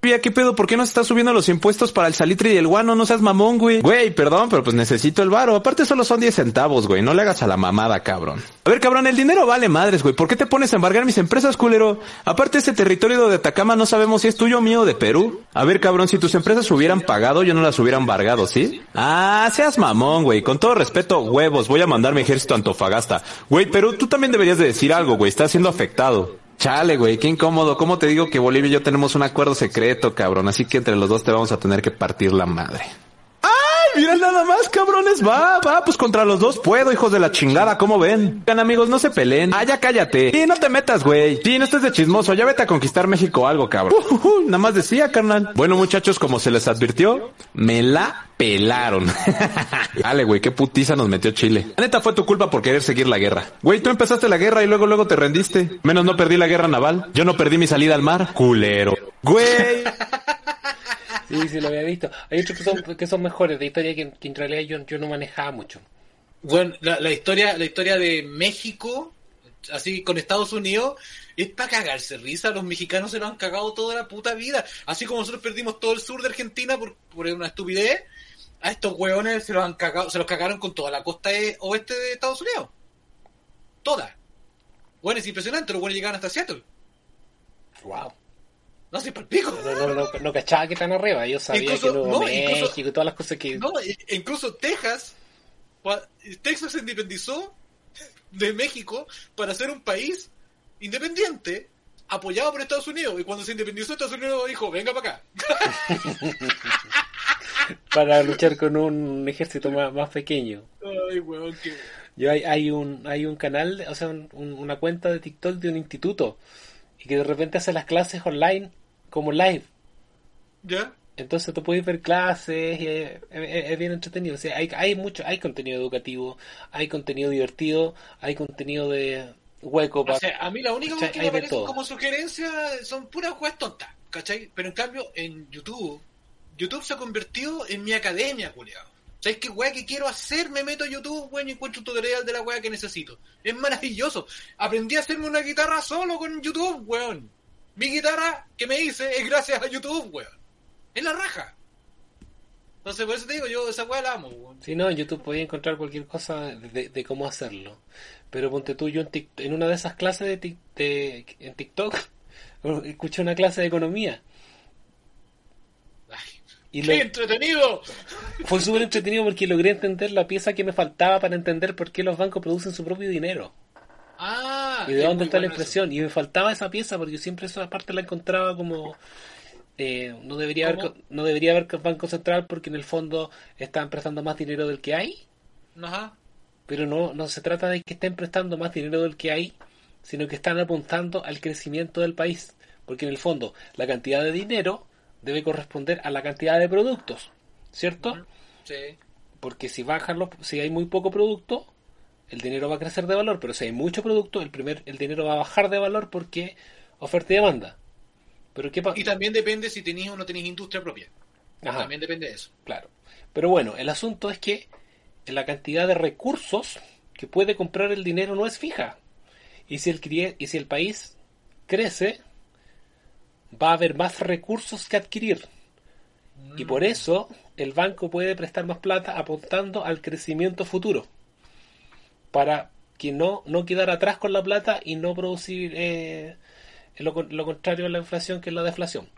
¿Qué pedo? ¿Por qué no estás subiendo los impuestos para el salitre y el guano? No seas mamón, güey. Güey, perdón, pero pues necesito el varo. Aparte solo son 10 centavos, güey. No le hagas a la mamada, cabrón. A ver, cabrón, el dinero vale madres, güey. ¿Por qué te pones a embargar mis empresas, culero? Aparte, ese territorio de Atacama no sabemos si es tuyo o mío de Perú. A ver, cabrón, si tus empresas hubieran pagado, yo no las hubiera embargado, ¿sí? Ah, seas mamón, güey. Con todo respeto, huevos, voy a mandar mi ejército a Antofagasta. Güey, Perú, tú también deberías de decir algo, güey. Estás siendo afectado. Chale, güey, qué incómodo. ¿Cómo te digo que Bolivia y yo tenemos un acuerdo secreto, cabrón? Así que entre los dos te vamos a tener que partir la madre. ¡Ay, mira nada más, cabrones! Va, va, pues contra los dos puedo, hijos de la chingada, ¿cómo ven? Oigan, amigos, no se peleen. Ah, ya cállate. Sí, no te metas, güey. Sí, no estés de chismoso. Ya vete a conquistar México algo, cabrón. Uh, uh, uh, nada más decía, carnal. Bueno, muchachos, como se les advirtió, me la pelaron. *laughs* Dale, güey, qué putiza nos metió Chile. La neta fue tu culpa por querer seguir la guerra. Güey, tú empezaste la guerra y luego luego te rendiste. Menos no perdí la guerra naval. Yo no perdí mi salida al mar. Culero. Güey. *laughs* Sí, sí, lo había visto. Hay otros que son, que son mejores de historia que, que en realidad yo, yo no manejaba mucho. Bueno, la, la historia, la historia de México, así con Estados Unidos, es para cagarse risa. Los mexicanos se lo han cagado toda la puta vida. Así como nosotros perdimos todo el sur de Argentina por, por una estupidez, a estos hueones se los han cagado, se los cagaron con toda la costa e- oeste de Estados Unidos. Toda. Bueno, es impresionante, los hueones llegaban hasta Seattle. Wow. No sé, para el pico. No, no, no, no cachaba que tan arriba. Yo sabía Incluso- que Nuevo no, incluso- México y todas las cosas que... No, e- incluso Texas, Texas se independizó de México para ser un país independiente apoyado por Estados Unidos. Y cuando se independizó, Estados Unidos dijo, venga para acá. *laughs* Para luchar con un ejército más, más pequeño. Ay, weón, qué... Yo hay, hay un hay un canal, o sea, un- un- una cuenta de TikTok de un instituto y que de repente hace las clases online como live. ¿Ya? Entonces tú puedes ver clases y es, es- es bien entretenido. O sea, hay, hay mucho, hay contenido educativo, hay contenido divertido, hay contenido de hueco O para... sea, a mí la única ¿Cachai? que me todo. como sugerencia son puras weas tontas, ¿cachai? Pero en cambio, en YouTube, YouTube se ha convertido en mi academia, culiao. ¿Sabes qué wea que quiero hacer? Me meto a YouTube, weón, y encuentro un tutorial de la wea que necesito. Es maravilloso. Aprendí a hacerme una guitarra solo con YouTube, weón. Mi guitarra que me hice es gracias a YouTube, weón. Es la raja. Entonces, por eso te digo, yo esa wea la amo, weón. Si no, en YouTube podía encontrar cualquier cosa de, de cómo hacerlo. Pero ponte tú, yo en, Tik- en una de esas clases de, en TikTok, *laughs* escuché una clase de economía. Ay, Y ¡Qué lo- entretenido! fue súper entretenido porque logré entender la pieza que me faltaba para entender por qué los bancos producen su propio dinero. Ah, y de dónde está la eso. impresión. Y me faltaba esa pieza porque yo siempre esa parte la encontraba como... eh, no debería haber no debería haber banco central porque en el fondo están prestando más dinero del que hay Ajá. pero no, no se trata de que estén prestando más dinero del que hay, sino que están apuntando al crecimiento del país, porque en el fondo la cantidad de dinero debe corresponder a la cantidad de productos, ¿cierto? Sí. Porque si bajan los, si hay muy poco producto, el dinero va a crecer de valor, pero si hay mucho producto, el primer, el dinero va a bajar de valor porque oferta y demanda. Pero qué pasa? Y también depende si tenéis o no tenéis industria propia. Ajá. También depende de eso. Claro. Pero bueno, el asunto es que la cantidad de recursos que puede comprar el dinero no es fija. Y si el, y si el país crece, va a haber más recursos que adquirir. Y por eso el banco puede prestar más plata apuntando al crecimiento futuro. Para que no, no quedar atrás con la plata y no producir eh, lo, lo contrario a la inflación, que es la deflación.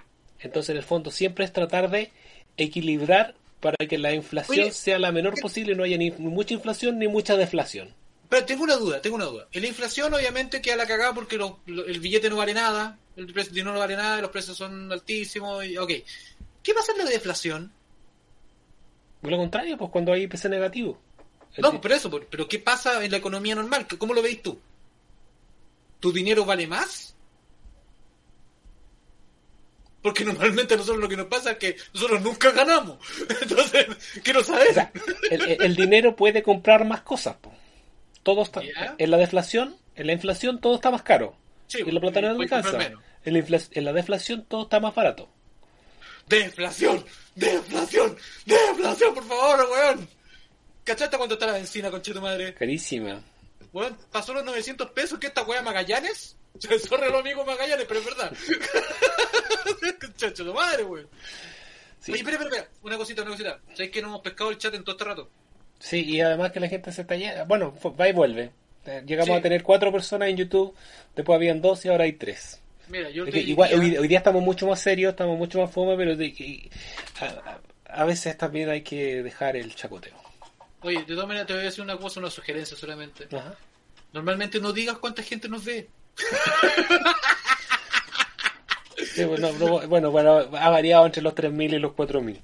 Entonces, en el fondo, siempre es tratar de equilibrar para que la inflación Oye, sea la menor ¿qué- posible, no haya ni mucha inflación ni mucha deflación. Pero tengo una duda, tengo una duda. En la inflación obviamente queda la cagada porque lo- lo- el billete no vale nada, el dinero no vale nada, los precios son altísimos y ok. ¿Qué pasa en la deflación? Lo contrario, pues cuando hay IPC negativo. No, pero eso, pero ¿qué pasa en la economía normal? ¿Cómo lo veis tú? ¿Tu dinero vale más? Porque normalmente a nosotros lo que nos pasa es que nosotros nunca ganamos. *laughs* Entonces, quiero saber. O sea, el, dinero puede comprar más cosas. po. Todo está, en la deflación, en la inflación todo está más caro. Sí, y la plata no alcanza. En la, en la deflación todo está más barato. Deflación, deflación, deflación, por favor, weón. ¿Cachaste cuánto está la benzina, conche tu madre? Carísima. Weón, pasó los 900 pesos que esta weá Magallanes. *laughs* Se sorre los amigos Magallanes, pero es verdad. *laughs* Conche tu madre, weón. Sí. Oye, espera, espera, espera. Una cosita, una cosita. ¿Sabéis que no hemos pescado el chat en todo este rato? Sí, y además que la gente se está yendo. Bueno, va y vuelve. Eh, Llegamos Sí. a tener cuatro personas en YouTube, después habían dos y ahora hay tres. Mira, yo te que igual, hoy, hoy día estamos mucho más serios, estamos mucho más fome, pero de que- a, a- a veces también hay que dejar el chacoteo. Oye, de todas maneras te voy a decir una cosa, una sugerencia solamente. Ajá. Normalmente no digas cuánta gente nos ve. *laughs* Sí, bueno, no- bueno, bueno, ha variado entre los 3.000 y los 4.000.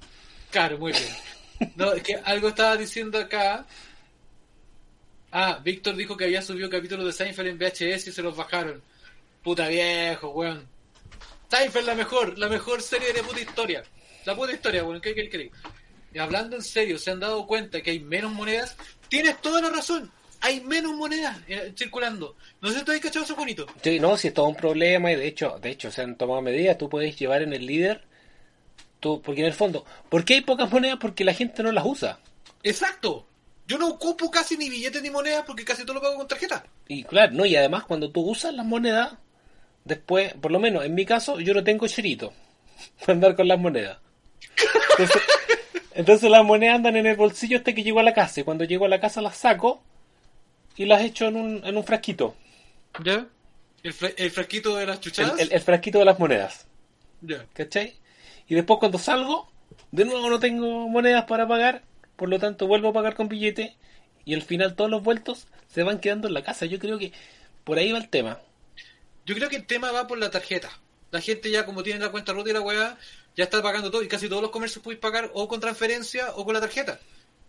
Claro, muy bien. No, es que algo estaba diciendo acá. Ah, Víctor dijo que había subido capítulos de Seinfeld en VHS y se los bajaron. Puta viejo, weón. Seinfeld la mejor, la mejor serie de puta historia. La puta historia, weón. ¿Qué qué crees? Hablando en serio, ¿se han dado cuenta que hay menos monedas? Tienes toda la razón. Hay menos monedas eh, circulando. No sé si te has cachado eso bonito. Sí, no, si es todo un problema y de hecho, de hecho se han tomado medidas, tú puedes llevar en el líder, tú, porque en el fondo, ¿por qué hay pocas monedas? Porque la gente no las usa. Exacto. Yo no ocupo casi ni billetes ni monedas porque casi todo lo pago con tarjeta. Y claro, no, y además cuando tú usas las monedas, después, por lo menos en mi caso, yo no tengo cherito *laughs* para andar con las monedas. Entonces, entonces las monedas andan en el bolsillo hasta que llego a la casa y cuando llego a la casa las saco y las echo en un, en un frasquito. ¿Ya? El, fra- el frasquito de las El, chuchadas. el- el frasquito de las monedas. Ya. ¿Cachai? Y después cuando salgo, de nuevo no tengo monedas para pagar, por lo tanto vuelvo a pagar con billete y al final todos los vueltos se van quedando en la casa. Yo creo que por ahí va el tema. Yo creo que el tema va por la tarjeta. La gente ya como tiene la cuenta rota y la weá, ya está pagando todo y casi todos los comercios podéis pagar o con transferencia o con la tarjeta.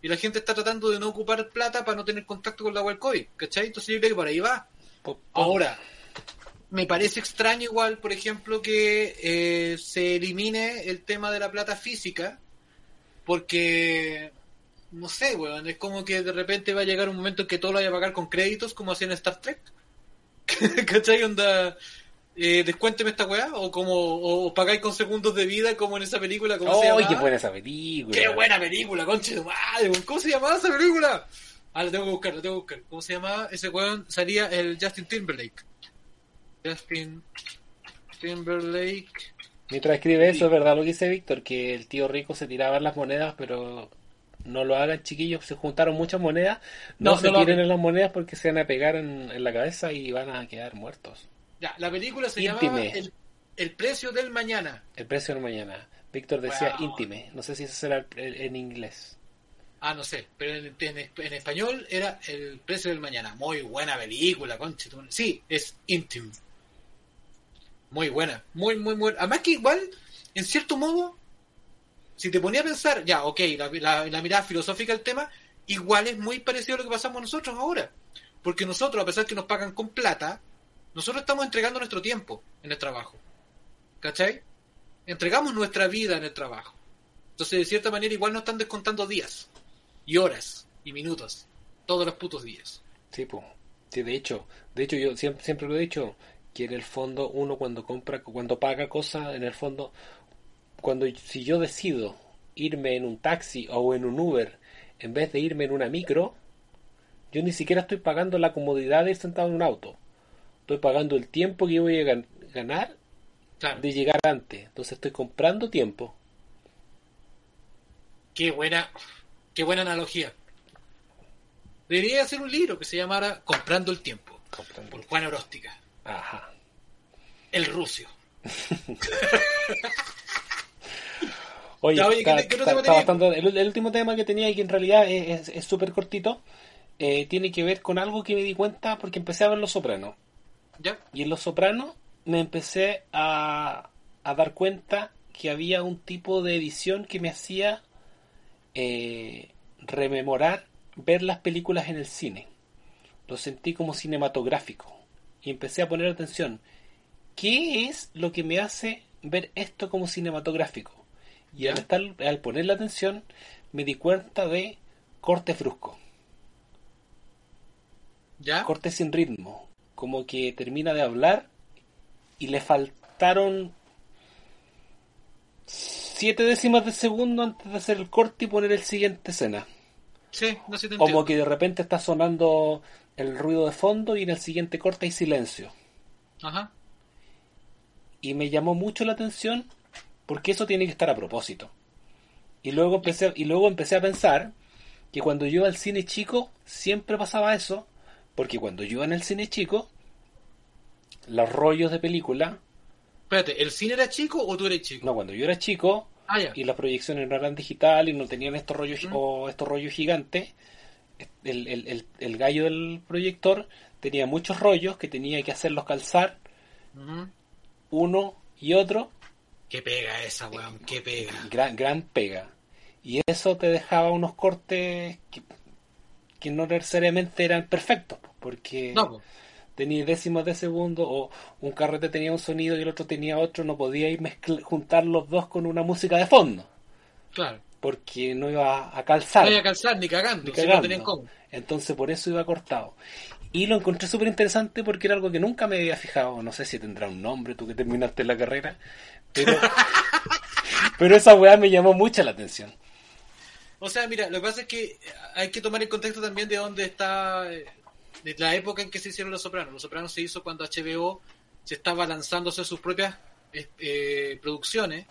Y la gente está tratando de no ocupar plata para no tener contacto con la web COVID, ¿cachai? Entonces yo creo que por ahí va. Ahora, me parece extraño igual, por ejemplo, que eh, se elimine el tema de la plata física, porque, no sé, weón, es como que de repente va a llegar un momento en que todo lo vaya a pagar con créditos, como hacían en Star Trek. *laughs* ¿Cachai? Onda, eh, descuénteme esta weá, o como, o pagáis con segundos de vida, como en esa película, ¿cómo se ¡Ay, llama? qué buena esa película! ¡Qué buena película, conche de madre! ¿Cómo se llamaba esa película? Ah, la tengo que buscar, la tengo que buscar. ¿Cómo se llamaba? Ese weón salía el Justin Timberlake. Justin Timberlake. Mientras escribe eso, es verdad lo que dice Víctor, que el tío rico se tiraba las monedas, pero no lo hagan chiquillos, se juntaron muchas monedas, no, No, se no tiren en las monedas porque se van a pegar en, en la cabeza y van a quedar muertos. Ya, la película se Íntime. llamaba el, el precio del mañana. El precio del mañana. Víctor decía Wow. íntime, no sé si eso será en inglés. Ah, no sé, pero en, en- en español era el precio del mañana. Muy buena película, conche. Sí, es íntimo. Muy buena, muy, muy, muy. Además que igual, en cierto modo, si te ponía a pensar, ya, ok, la, la- la mirada filosófica del tema, igual es muy parecido a lo que pasamos nosotros ahora. Porque nosotros, a pesar que nos pagan con plata, nosotros estamos entregando nuestro tiempo en el trabajo. ¿Cachai? Entregamos nuestra vida en el trabajo. Entonces, de cierta manera, igual nos están descontando días, y horas, y minutos. Todos los putos días. Sí, pues. Sí, de hecho, de hecho yo siempre, siempre lo he dicho, que en el fondo uno cuando compra, cuando paga cosas, en el fondo, cuando si yo decido irme en un taxi o en un Uber en vez de irme en una micro, yo ni siquiera estoy pagando la comodidad de ir sentado en un auto. Estoy pagando el tiempo que yo voy a gan- ganar Claro. de llegar antes. Entonces estoy comprando tiempo. Qué buena, qué buena analogía. Debería hacer un libro que se llamara Comprando el tiempo, Comprando. por Juan Oróstica, Ajá. el rucio. *laughs* Oye, Ya, oye, está- ¿qué- qué otro está- tema está tenía? bastante- el, el último tema que tenía y que en realidad es súper cortito, eh, tiene que ver con algo que me di cuenta porque empecé a ver Los Sopranos. ¿Ya? Y en Los Sopranos me empecé a, a dar cuenta que había un tipo de edición que me hacía eh, rememorar ver las películas en el cine. Lo sentí como cinematográfico. Y empecé a poner atención. ¿Qué es lo que me hace ver esto como cinematográfico? Y al, estar, al poner la atención me di cuenta de cortes bruscos ¿Ya? corte sin ritmo, como que termina de hablar y le faltaron siete décimas de segundo antes de hacer el corte y poner el siguiente escena. Sí, no sé si te Como que de repente está sonando el ruido de fondo y en el siguiente corte hay silencio. Ajá. Y me llamó mucho la atención porque eso tiene que estar a propósito. Y luego empecé, y luego empecé a pensar que cuando yo iba al cine chico siempre pasaba eso, porque cuando yo iba en el cine chico, los rollos de película, Espérate, ¿el cine era chico o tú eres chico? no, cuando yo era chico Ah, y las proyecciones no eran digitales y no tenían estos rollos Mm. o estos rollos gigantes, el, el- el- el gallo del proyector tenía muchos rollos que tenía que hacerlos calzar uno y otro Qué pega esa, weón, qué pega. gran, gran pega. Y eso te dejaba unos cortes que, que no necesariamente eran perfectos, porque No, tenía décimas de segundo o un carrete tenía un sonido y el otro tenía otro, no podía ir mezcl- juntar los dos con una música de fondo, claro. porque no iba a No calzar. voy a calzar ni cagando, ni si no cagando. cómo. Entonces por eso iba cortado. Y lo encontré súper interesante porque era algo que nunca me había fijado. No sé si tendrá un nombre, tú que terminaste la carrera. Pero, *laughs* pero esa weá me llamó mucho la atención. O sea, mira, lo que pasa es que hay que tomar el contexto también de dónde está, eh, de la época en que se hicieron Los Sopranos. Los Sopranos se hizo cuando HBO se estaba lanzándose sus propias eh, eh, producciones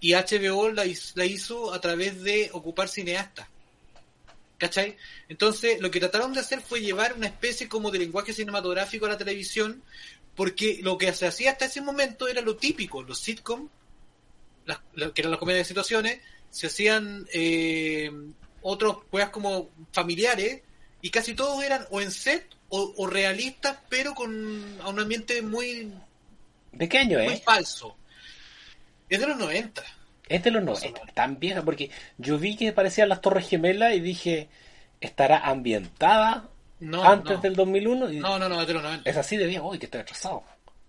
y HBO la, hiz- la hizo a través de ocupar cineastas. ¿Cachai? Entonces, lo que trataron de hacer fue llevar una especie como de lenguaje cinematográfico a la televisión, porque lo que se hacía hasta ese momento era lo típico, los sitcom, que eran las comedias de situaciones, se hacían eh, otros juegos como familiares y casi todos eran o en set o, o realistas, pero con a un ambiente muy, ¿De qué año muy es? falso. Es de los 90. Es de los 90, tan vieja, porque yo vi que parecían las Torres Gemelas y dije, ¿estará ambientada No, antes no. del 2001? Y No, no, no, es de los 90. Es así de vieja, uy, que estoy atrasado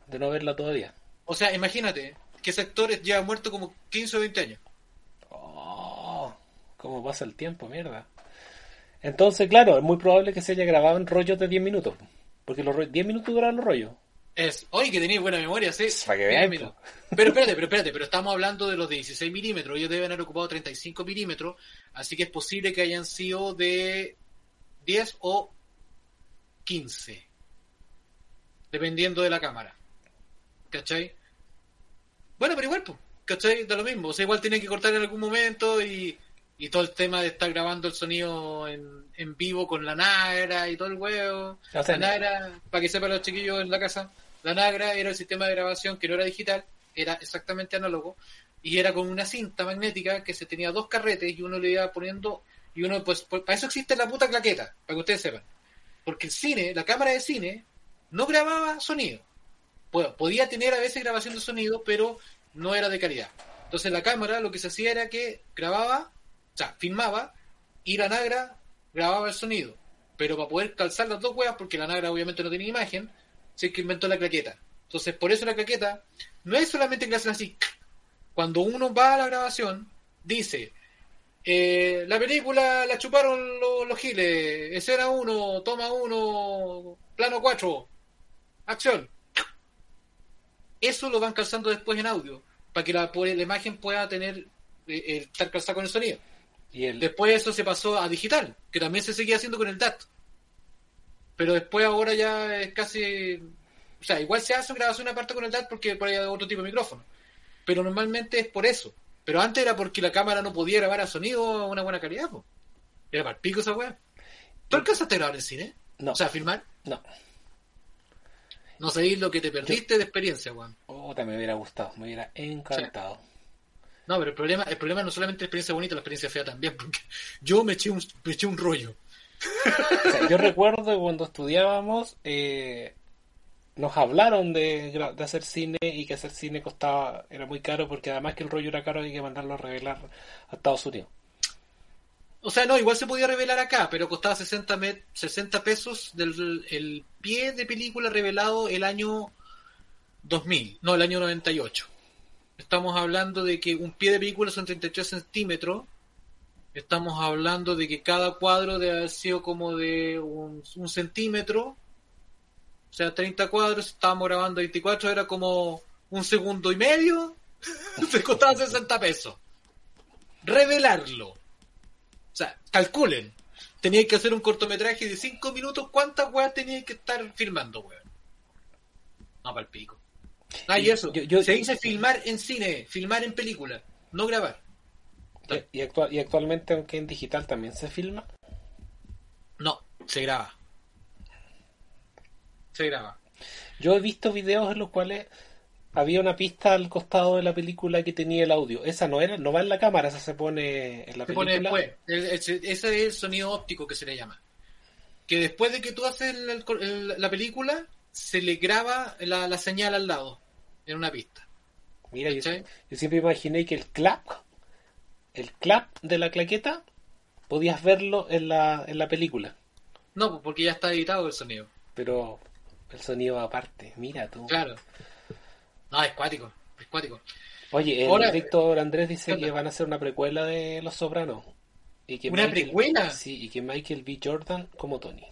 de no verla todavía. O sea, imagínate que ese actor lleva muerto como 15 o 20 años. Cómo pasa el tiempo, mierda. Entonces, claro, es muy probable que se haya grabado en rollos de 10 minutos. Porque los ro- 10 minutos duran los rollos. Es, oye, que tenéis buena memoria, sí. Para que veáis. *laughs* Pero espérate, pero espérate, pero estamos hablando de los de 16 milímetros. Ellos deben haber ocupado 35 milímetros, así que es posible que hayan sido de 10 o 15. Dependiendo de la cámara. ¿Cachai? Bueno, pero igual, pues, ¿cachai? Da lo mismo. O sea, igual tienen que cortar en algún momento y, y todo el tema de estar grabando el sonido en, en vivo con la Nagra y todo el huevo. O sea, la Nagra, para que sepan los chiquillos en la casa, la Nagra era el sistema de grabación que no era digital, era exactamente análogo y era con una cinta magnética que se tenía dos carretes y uno le iba poniendo y uno pues, pues, para eso existe la puta claqueta, para que ustedes sepan. Porque el cine, la cámara de cine no grababa sonido. Bueno, podía tener a veces grabación de sonido, pero no era de calidad. Entonces la cámara lo que se hacía era que grababa, o sea, filmaba y la Nagra grababa el sonido. Pero para poder calzar las dos huevas, porque la Nagra obviamente no tenía imagen, se que inventó la claqueta. Entonces, por eso la claqueta no es solamente que hacen así. Cuando uno va a la grabación, dice, eh, la película la chuparon los, los giles, escena 1, toma 1, plano 4, acción. Eso lo van calzando después en audio, para que la, la imagen pueda tener, eh, estar calzada con el sonido. Y el, Después eso se pasó a digital, que también se seguía haciendo con el DAT. Pero después ahora ya es casi... O sea, igual se hace grabación aparte con el DAT porque por ahí hay otro tipo de micrófono. Pero normalmente es por eso. Pero antes era porque la cámara no podía grabar a sonido a una buena calidad, po. Era para el pico esa weá. ¿Tú alcanzaste a grabar en cine? No. O sea, filmar. No. No sabéis lo que te perdiste de experiencia, weón. Puta, me hubiera gustado, me hubiera encantado. No, pero el problema, el problema no solamente la experiencia bonita, la experiencia fea también, porque yo me eché un, me eché un rollo. O sea, yo recuerdo que cuando estudiábamos, eh, nos hablaron de, hacer cine y que hacer cine costaba, era muy caro porque además que el rollo era caro había que mandarlo a revelar a Estados Unidos. O sea, no, igual se podía revelar acá, pero costaba 60, me- 60 pesos del el pie de película revelado el año 2000, no, el año 98. Estamos hablando de que un pie de película son 33 centímetros. Estamos hablando de que cada cuadro debe haber sido como de un, centímetro. O sea, 30 cuadros, estábamos grabando 24, era como un segundo y medio. *laughs* Se costaba 60 pesos. Revelarlo. O sea, calculen. Teníais que hacer un cortometraje de 5 minutos. ¿Cuántas weas teníais que estar filmando, weón? No, para el pico. Ah, y Y eso. yo- yo- Se dice filmar en cine, filmar en película, no grabar. Y, y actual- y actualmente, aunque en digital también se filma, No, se graba. Se graba. yo he visto videos en los cuales había una pista al costado de la película que tenía el audio. Esa no era, no va en la cámara, esa se pone en la Se pone después. Ese es el sonido óptico que se le llama. Que después de que tú haces el- el- el- la película, se le graba la, la señal al lado, en una pista. Mira, yo, yo siempre imaginé que el clap, el clap de la claqueta, podías verlo en la, en la película, No, pues porque ya está editado el sonido. pero el sonido aparte. Mira tú. Claro. No, es cuático. Es cuático. Oye, el Víctor Andrés dice que van a hacer una precuela de Los Sopranos. Y que ¿Una Michael- precuela? Sí, y que Michael B. Jordan como Tony.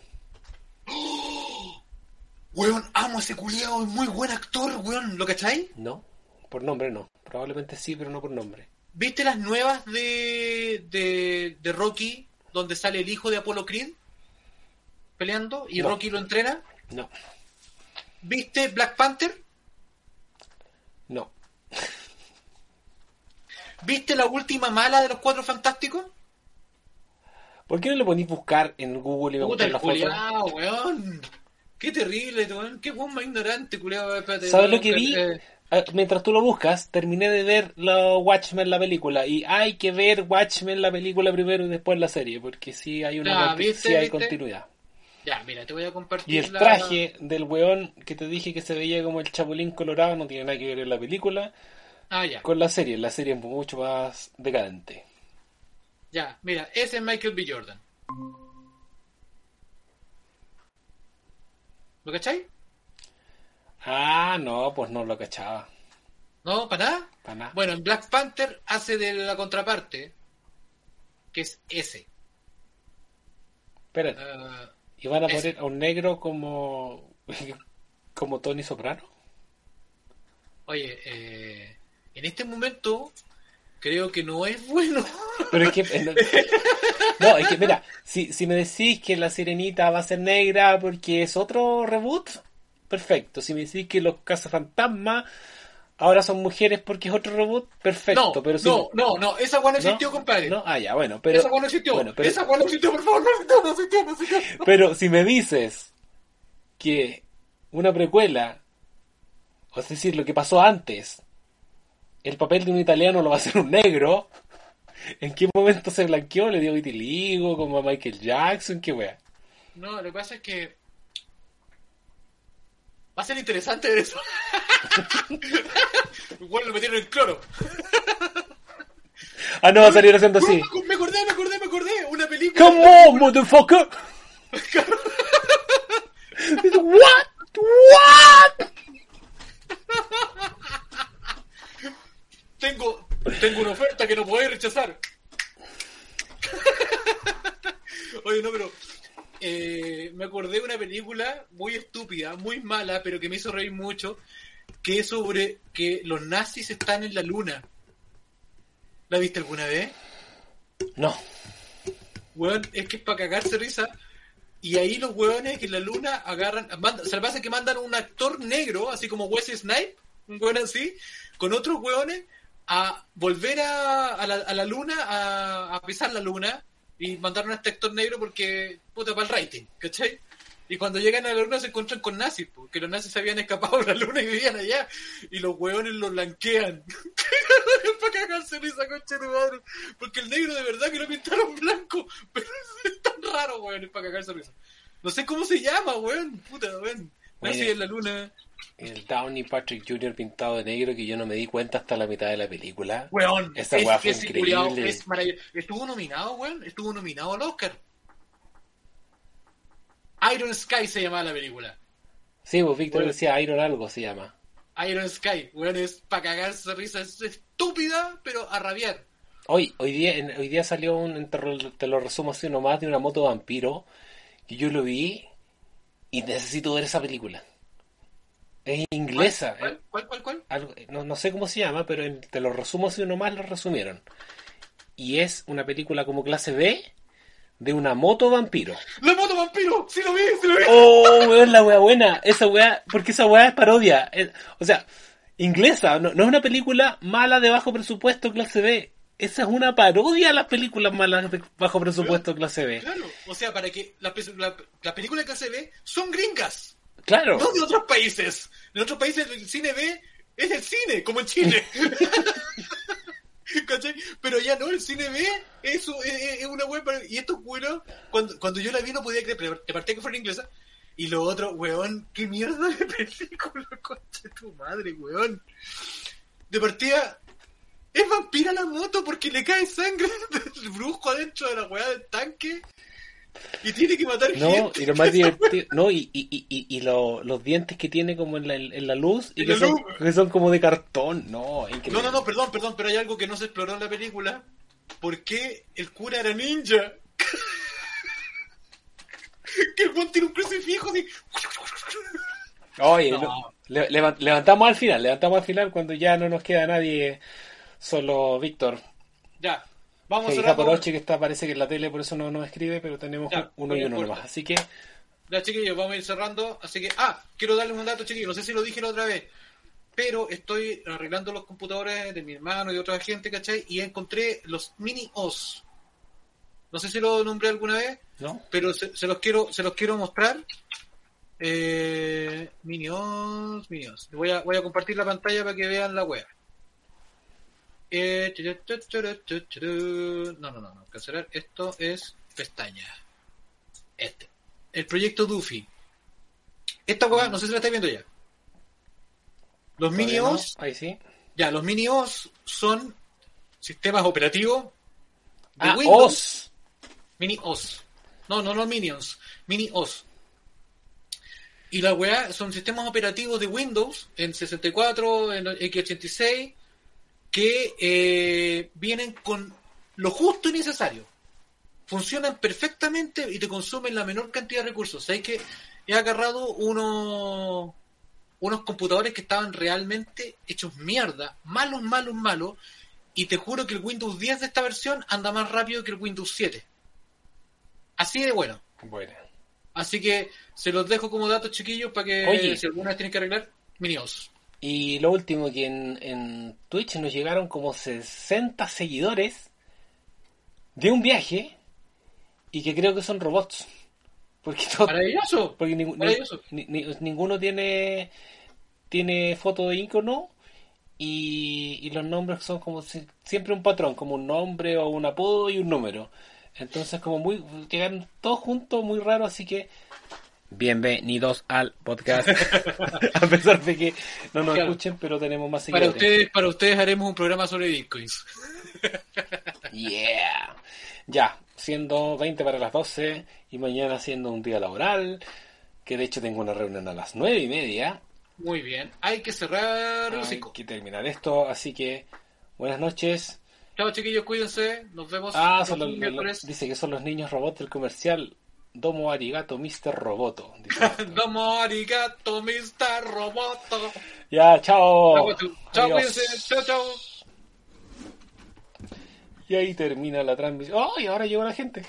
Weón, amo ese culiao, es muy buen actor, weón. ¿Lo cacháis? No, por nombre no. Probablemente sí, pero no por nombre. ¿Viste las nuevas de, de, de Rocky, donde sale el hijo de Apollo Creed peleando y No. Rocky lo entrena? No, ¿Viste Black Panther? no. *laughs* ¿Viste la última mala de los Cuatro Fantásticos? ¿Por qué no le ponís buscar en Google y me Puta el la foto? culiao, weón. Qué terrible, weón. Qué weón más ignorante. Espérate, ¿Sabes lo que vi? eh, Ah, Mientras tú lo buscas, terminé de ver la Watchmen, la película. Y hay que ver Watchmen, la película primero y después la serie. Porque sí hay una Ah, ¿viste? sí hay ¿viste? continuidad. Ya, mira, te voy a compartir Y el la- traje del weón que te dije que se veía como el chapulín colorado no tiene nada que ver en la película Ah, ya. con la serie. La serie es mucho más decadente. Ya, mira, ese es Michael B. Jordan. ¿Lo cacháis? Ah, no, pues no lo cachaba. No, para nada. Para nada. Bueno, en Black Panther hace de la contraparte, que es ese. Espérate. Ah, ¿Y van a ese. poner a un negro como, *laughs* como Tony Soprano? oye, eh, en este momento creo que no es bueno. Pero es que. *laughs* No, es que, mira, si, si me decís que la sirenita va a ser negra porque es otro reboot, perfecto. Si me decís que los cazafantasmas ahora son mujeres porque es otro reboot, perfecto. no, pero si, no, no, no, esa weá no existió, compadre. No, ah, ya, bueno, pero. esa weá no existió. bueno, pero, Esa weá no existió, por favor, no existió, no existió, no existió. pero si me dices que una precuela, o es decir, lo que pasó antes, el papel de un italiano lo va a hacer un negro, ¿en qué momento se blanqueó? ¿Le dio vitiligo como a Michael Jackson? ¿Qué wea? No, lo que pasa es que va a ser interesante ver eso. *laughs* Igual lo metieron en cloro. Ah, no, va a salir haciendo así. Me acordé, me acordé, me acordé. Una película. Come on, motherfucker. *laughs* What? What? Tengo, tengo una oferta que no podéis rechazar. *laughs* Oye, no, pero eh, me acordé de una película muy estúpida, muy mala, pero que me hizo reír mucho, que es sobre que los nazis están en la luna. ¿La viste alguna vez? No. Weón, es que es para cagarse risa. Y ahí los weones que en la luna agarran. Mandan, se le pasa que mandan un actor negro, así como Wesley Snipe, un weón así, con otros weones a volver a, a la, a la luna, a, a pisar la luna y mandaron a este actor negro porque, puta, para el rating, ¿cachai? Y cuando llegan a la luna se encuentran con nazis, porque los nazis se habían escapado de la luna y vivían allá. Y los hueones los blanquean. *laughs* para cagarse risa, concha de madre. Porque el negro de verdad que lo pintaron blanco. *laughs* Pero es tan raro, weón, para cagarse risa. No sé cómo se llama, weón. Puta, weón. Nazis en la luna. El Downey Patrick Jr. pintado de negro que yo no me di cuenta hasta la mitad de la película. Weón, Esa es weá fue increíble. es maravilloso. Estuvo nominado, weón. Estuvo nominado al Oscar. Iron Sky se llamaba la película. Sí, pues Víctor decía Iron algo se llama. Iron Sky, weón, es para cagarse risa. Es estúpida, pero a rabiar. Hoy, hoy día, en- hoy día salió un, te lo- te lo resumo así nomás, de una moto vampiro, que yo lo vi y necesito ver esa película. Es inglesa. ¿Cuál, eh, cuál, cuál, cuál? algo- no, no sé cómo se llama, pero en- te lo resumo así nomás, lo resumieron. Y es una película como clase B de una moto vampiro. ¡La moto vampiro! ¡Sí lo vi, sí lo vi! Oh, weón, la wea buena. Esa wea, porque esa wea es parodia. Es- o sea, inglesa, no, no es una película mala de bajo presupuesto clase B. Esa es una parodia a las películas malas de bajo presupuesto clase B. Claro, o sea, para que las la- las películas de clase B son gringas, Claro. no de otros países. En otros países el cine B es el cine, como en Chile. *laughs* ¿Cachai? Pero ya no, el cine B es, es, es una web. Y esto, bueno, cuando, cuando yo la vi no podía creer, pero te partí que fuera inglesa. Y lo otro, weón, qué mierda de *laughs* película, concha de tu madre, weón. De partida, es vampira la moto porque le cae sangre *laughs* del brujo adentro de la weá del tanque. Y tiene que matar No, gente. y lo más divertido, no, y, y, y, y, lo- los dientes que tiene como en la, en la luz, y que la son, luz. que son como de cartón, no, increíble. No, no, no, perdón, perdón, pero hay algo que no se exploró en la película. ¿Por qué el cura era ninja? *laughs* que el buen tiene un crucifijo así. Oye, No. no, le- leva- levantamos al final, levantamos al final cuando ya no nos queda nadie, solo Víctor. Ya, vamos a Japorochi que está parece que en la tele por eso no nos escribe, pero tenemos Ya, uno y no uno nomás. Así que, Ya, chiquillos, vamos a ir cerrando. Así que, ah, quiero darles un dato, chiquillos. No sé si lo dije la otra vez, pero estoy arreglando los computadores de mi hermano y de otra gente, ¿cachai? Y encontré los mini OS. No sé si lo nombré alguna vez, ¿no? pero se, se los quiero se los quiero mostrar. Eh, mini OS, mini OS. Voy a, voy a compartir la pantalla para que vean la web. Eh, no, no, no, no. Cancelar. Esto es pestaña. Este. El proyecto Duffy. Esta weá, no sé si la estáis viendo ya. Los mini no. OS, Ahí sí. ya, los mini OS son sistemas operativos de Ah, Windows. OS. Mini OS. No, no, no Minions. Mini OS. Y la weá son sistemas operativos de Windows en 64, en x86, que eh, vienen con lo justo y necesario. Funcionan perfectamente y te consumen la menor cantidad de recursos. Sabes que he agarrado unos, unos computadores que estaban realmente hechos mierda, malos, malos, malos, y te juro que el Windows 10 de esta versión anda más rápido que el Windows 7. Así de bueno. Bueno. Así que se los dejo como datos chiquillos para que Oye. si alguna vez tienen que arreglar, minios. Y lo último, que en, en Twitch nos llegaron como 60 seguidores de un viaje y que creo que son robots. Porque, todo- Maravilloso. porque Maravilloso. ni- ni- ninguno tiene tiene foto de icono y, y los nombres son como si- siempre un patrón, como un nombre o un apodo y un número. Entonces como muy llegan todos juntos, muy raro, así que bienvenidos al podcast. *laughs* *laughs* A pesar de que no nos Claro. escuchen, pero tenemos más Para seguidores. ustedes, para ustedes haremos un programa sobre bitcoins. *laughs* Yeah. Ya, siendo 20 para las 12 y mañana siendo un día laboral, que de hecho tengo una reunión a las 9 y media. Muy bien. Hay que cerrar Hay hocico. que terminar esto, así que buenas noches. Chao chiquillos, cuídense. Nos vemos Ah, son los- los- dice que son los niños robots del comercial Domo Arigato Mr. Roboto. *laughs* Domo arigato, Mr. Roboto. ya, chao. Chao, chao. Chao, chao. Y ahí termina la transmisión. ¡Oh! Y ahora llegó la gente.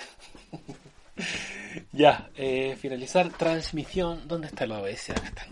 *laughs* ya, eh, finalizar transmisión. ¿Dónde está el OBS? Acá está.